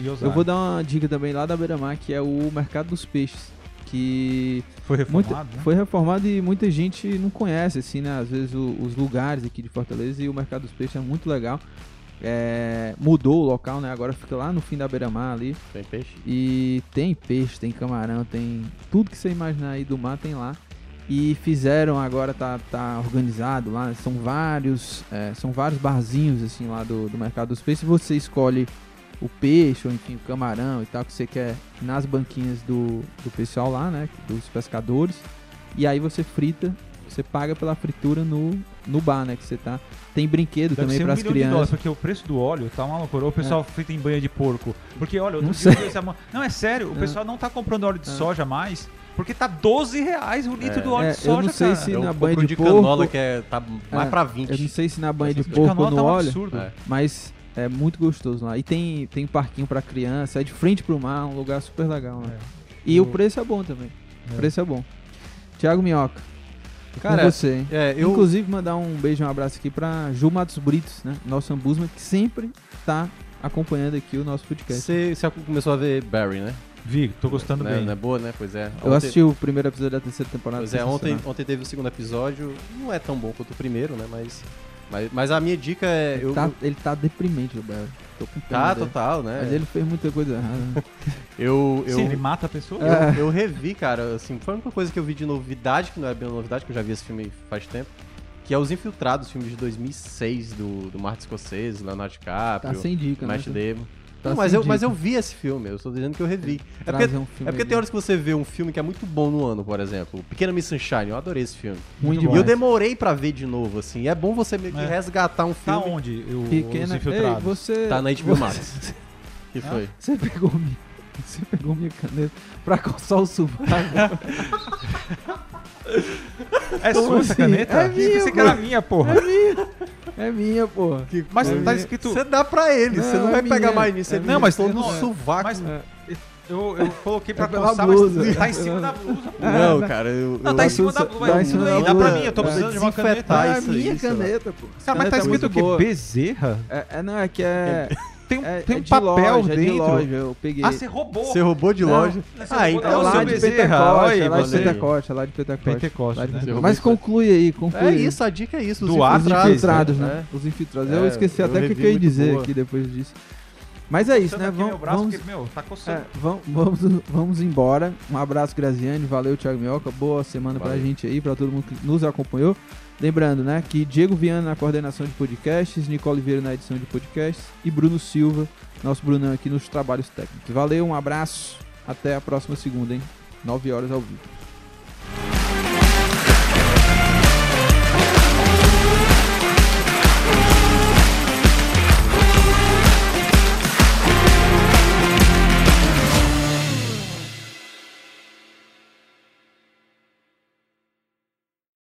e Ozark. Eu vou dar uma dica também lá da Beira-Mar, que é o Mercado dos Peixes. que Foi muita- reformado, né? foi reformado e muita gente não conhece, assim, né? Às vezes o- os lugares aqui de Fortaleza e o Mercado dos Peixes é muito legal. É, mudou o local, né? Agora fica lá no fim da beira-mar ali. Tem peixe? E tem peixe, tem camarão, tem tudo que você imaginar aí do mar tem lá. E fizeram agora, tá, tá organizado lá, são vários, é, são vários barzinhos assim lá do, do Mercado dos Peixes. Você escolhe o peixe, ou enfim, o camarão e tal, que você quer nas banquinhas do, do pessoal lá, né? Dos pescadores. E aí você frita, você paga pela fritura no, no bar, né? Que você tá. Tem brinquedo Deve também um para as milhão de dólares, crianças. porque o preço do óleo tá uma loucura. O pessoal frita em banha de porco. Porque, olha, Não eu sei. essa Não, é sério, o É. pessoal não tá comprando óleo de É. soja mais, porque tá 12 reais o litro É. do óleo É, de eu soja, não sei cara. se- Eu na banha de de porco- canola que é, tá mais É, pra 20. Eu não sei se na banha de Essa porco ou canola no tá um óleo. absurdo. É. Mas é muito gostoso lá. E tem, tem parquinho pra criança, é de frente pro mar, um lugar super legal, né? E o preço é bom também. O É. preço é bom. Thiago Minhoca. Cara, com você, hein? É, eu, Inclusive, mandar um beijo e um abraço aqui pra Ju Matos Britos, né? Nosso ambusman, que sempre tá acompanhando aqui o nosso podcast. você, começou a ver Barry, né? Vi, tô gostando Né, bem. Não é boa, né? Pois é. Eu assisti o primeiro episódio da terceira temporada. Pois é, ontem, ontem teve o segundo episódio. Não é tão bom quanto o primeiro, né? Mas, mas, mas a minha dica é. Eu, Tá- ele tá deprimente, o Barry. Tô com pena tá, dele. total, né? Mas ele fez muita coisa errada. né? [LAUGHS] Eu, eu, Sim, ele mata a pessoa. eu, É. eu revi, cara, assim, foi a única coisa que eu vi de novidade, que não é bem uma novidade, que eu já vi esse filme faz tempo, que é Os Infiltrados, filme de 2006 do, do Martin Scorsese, Leonardo Tá DiCaprio, sem dica, né? Matt Damon. Tá Não, mas, eu, mas eu vi esse filme, eu estou dizendo que eu revi. É porque, um filme é porque tem horas que você vê um filme que é muito bom no ano, por exemplo. Pequena Miss Sunshine, eu adorei esse filme. Muito E eu demorei pra ver de novo, assim. E é bom você meio que É. resgatar um Tá filme. onde? O, os Pequena. Ei, você. Tá na HBO [LAUGHS] você- Max. Que foi? Você pegou minha. [LAUGHS] Você pegou minha caneta pra coçar o sovaco. É sua essa assim? caneta? É minha, Pensei que era minha, porra. É minha. É minha, porra. Mas É tá minha. escrito... Você dá pra ele, Não, você não é vai pegar minha. mais nisso. É. Não, mas todo no não é. sovaco. Mas É. eu, eu coloquei pra É coçar, blusa. mas tá em cima da blusa. pô. Não, cara, eu. Não, eu tá em cima da Tá blusa. em cima da Dá pra blusa. mim, eu tô precisando de uma caneta. É isso minha caneta, pô. Cara, mas tá escrito o quê? Bezerra? É, não, é que é. Tem, um- é, tem é um de papel loja, dentro. É de loja, eu peguei. Ah, você roubou. Você roubou de Não, loja? Ah, roubou é então. lá de Pentecoste, é lá de. Pentecoste, é lá de Pentecoste. Pentecoste, Lá de né? Mas conclui aí, conclui É isso, a dica é isso. Do os infiltrados, né? né? Os infiltrados. É, eu esqueci até o que eu ia dizer aqui depois disso. Mas é isso, né? Vamos, meu braço, vamos, porque, meu, tá é, vamos, vamos, vamos embora. Um abraço, Graziane. Valeu, Thiago Minhoca. Boa semana pra Valeu. gente aí, pra todo mundo que nos acompanhou. Lembrando, né, que Diego Viana na coordenação de podcasts, Nicole Vieira na edição de podcasts e Bruno Silva, nosso Brunão aqui nos trabalhos técnicos. Valeu, um abraço. Até a próxima segunda, hein? 9 horas ao vivo.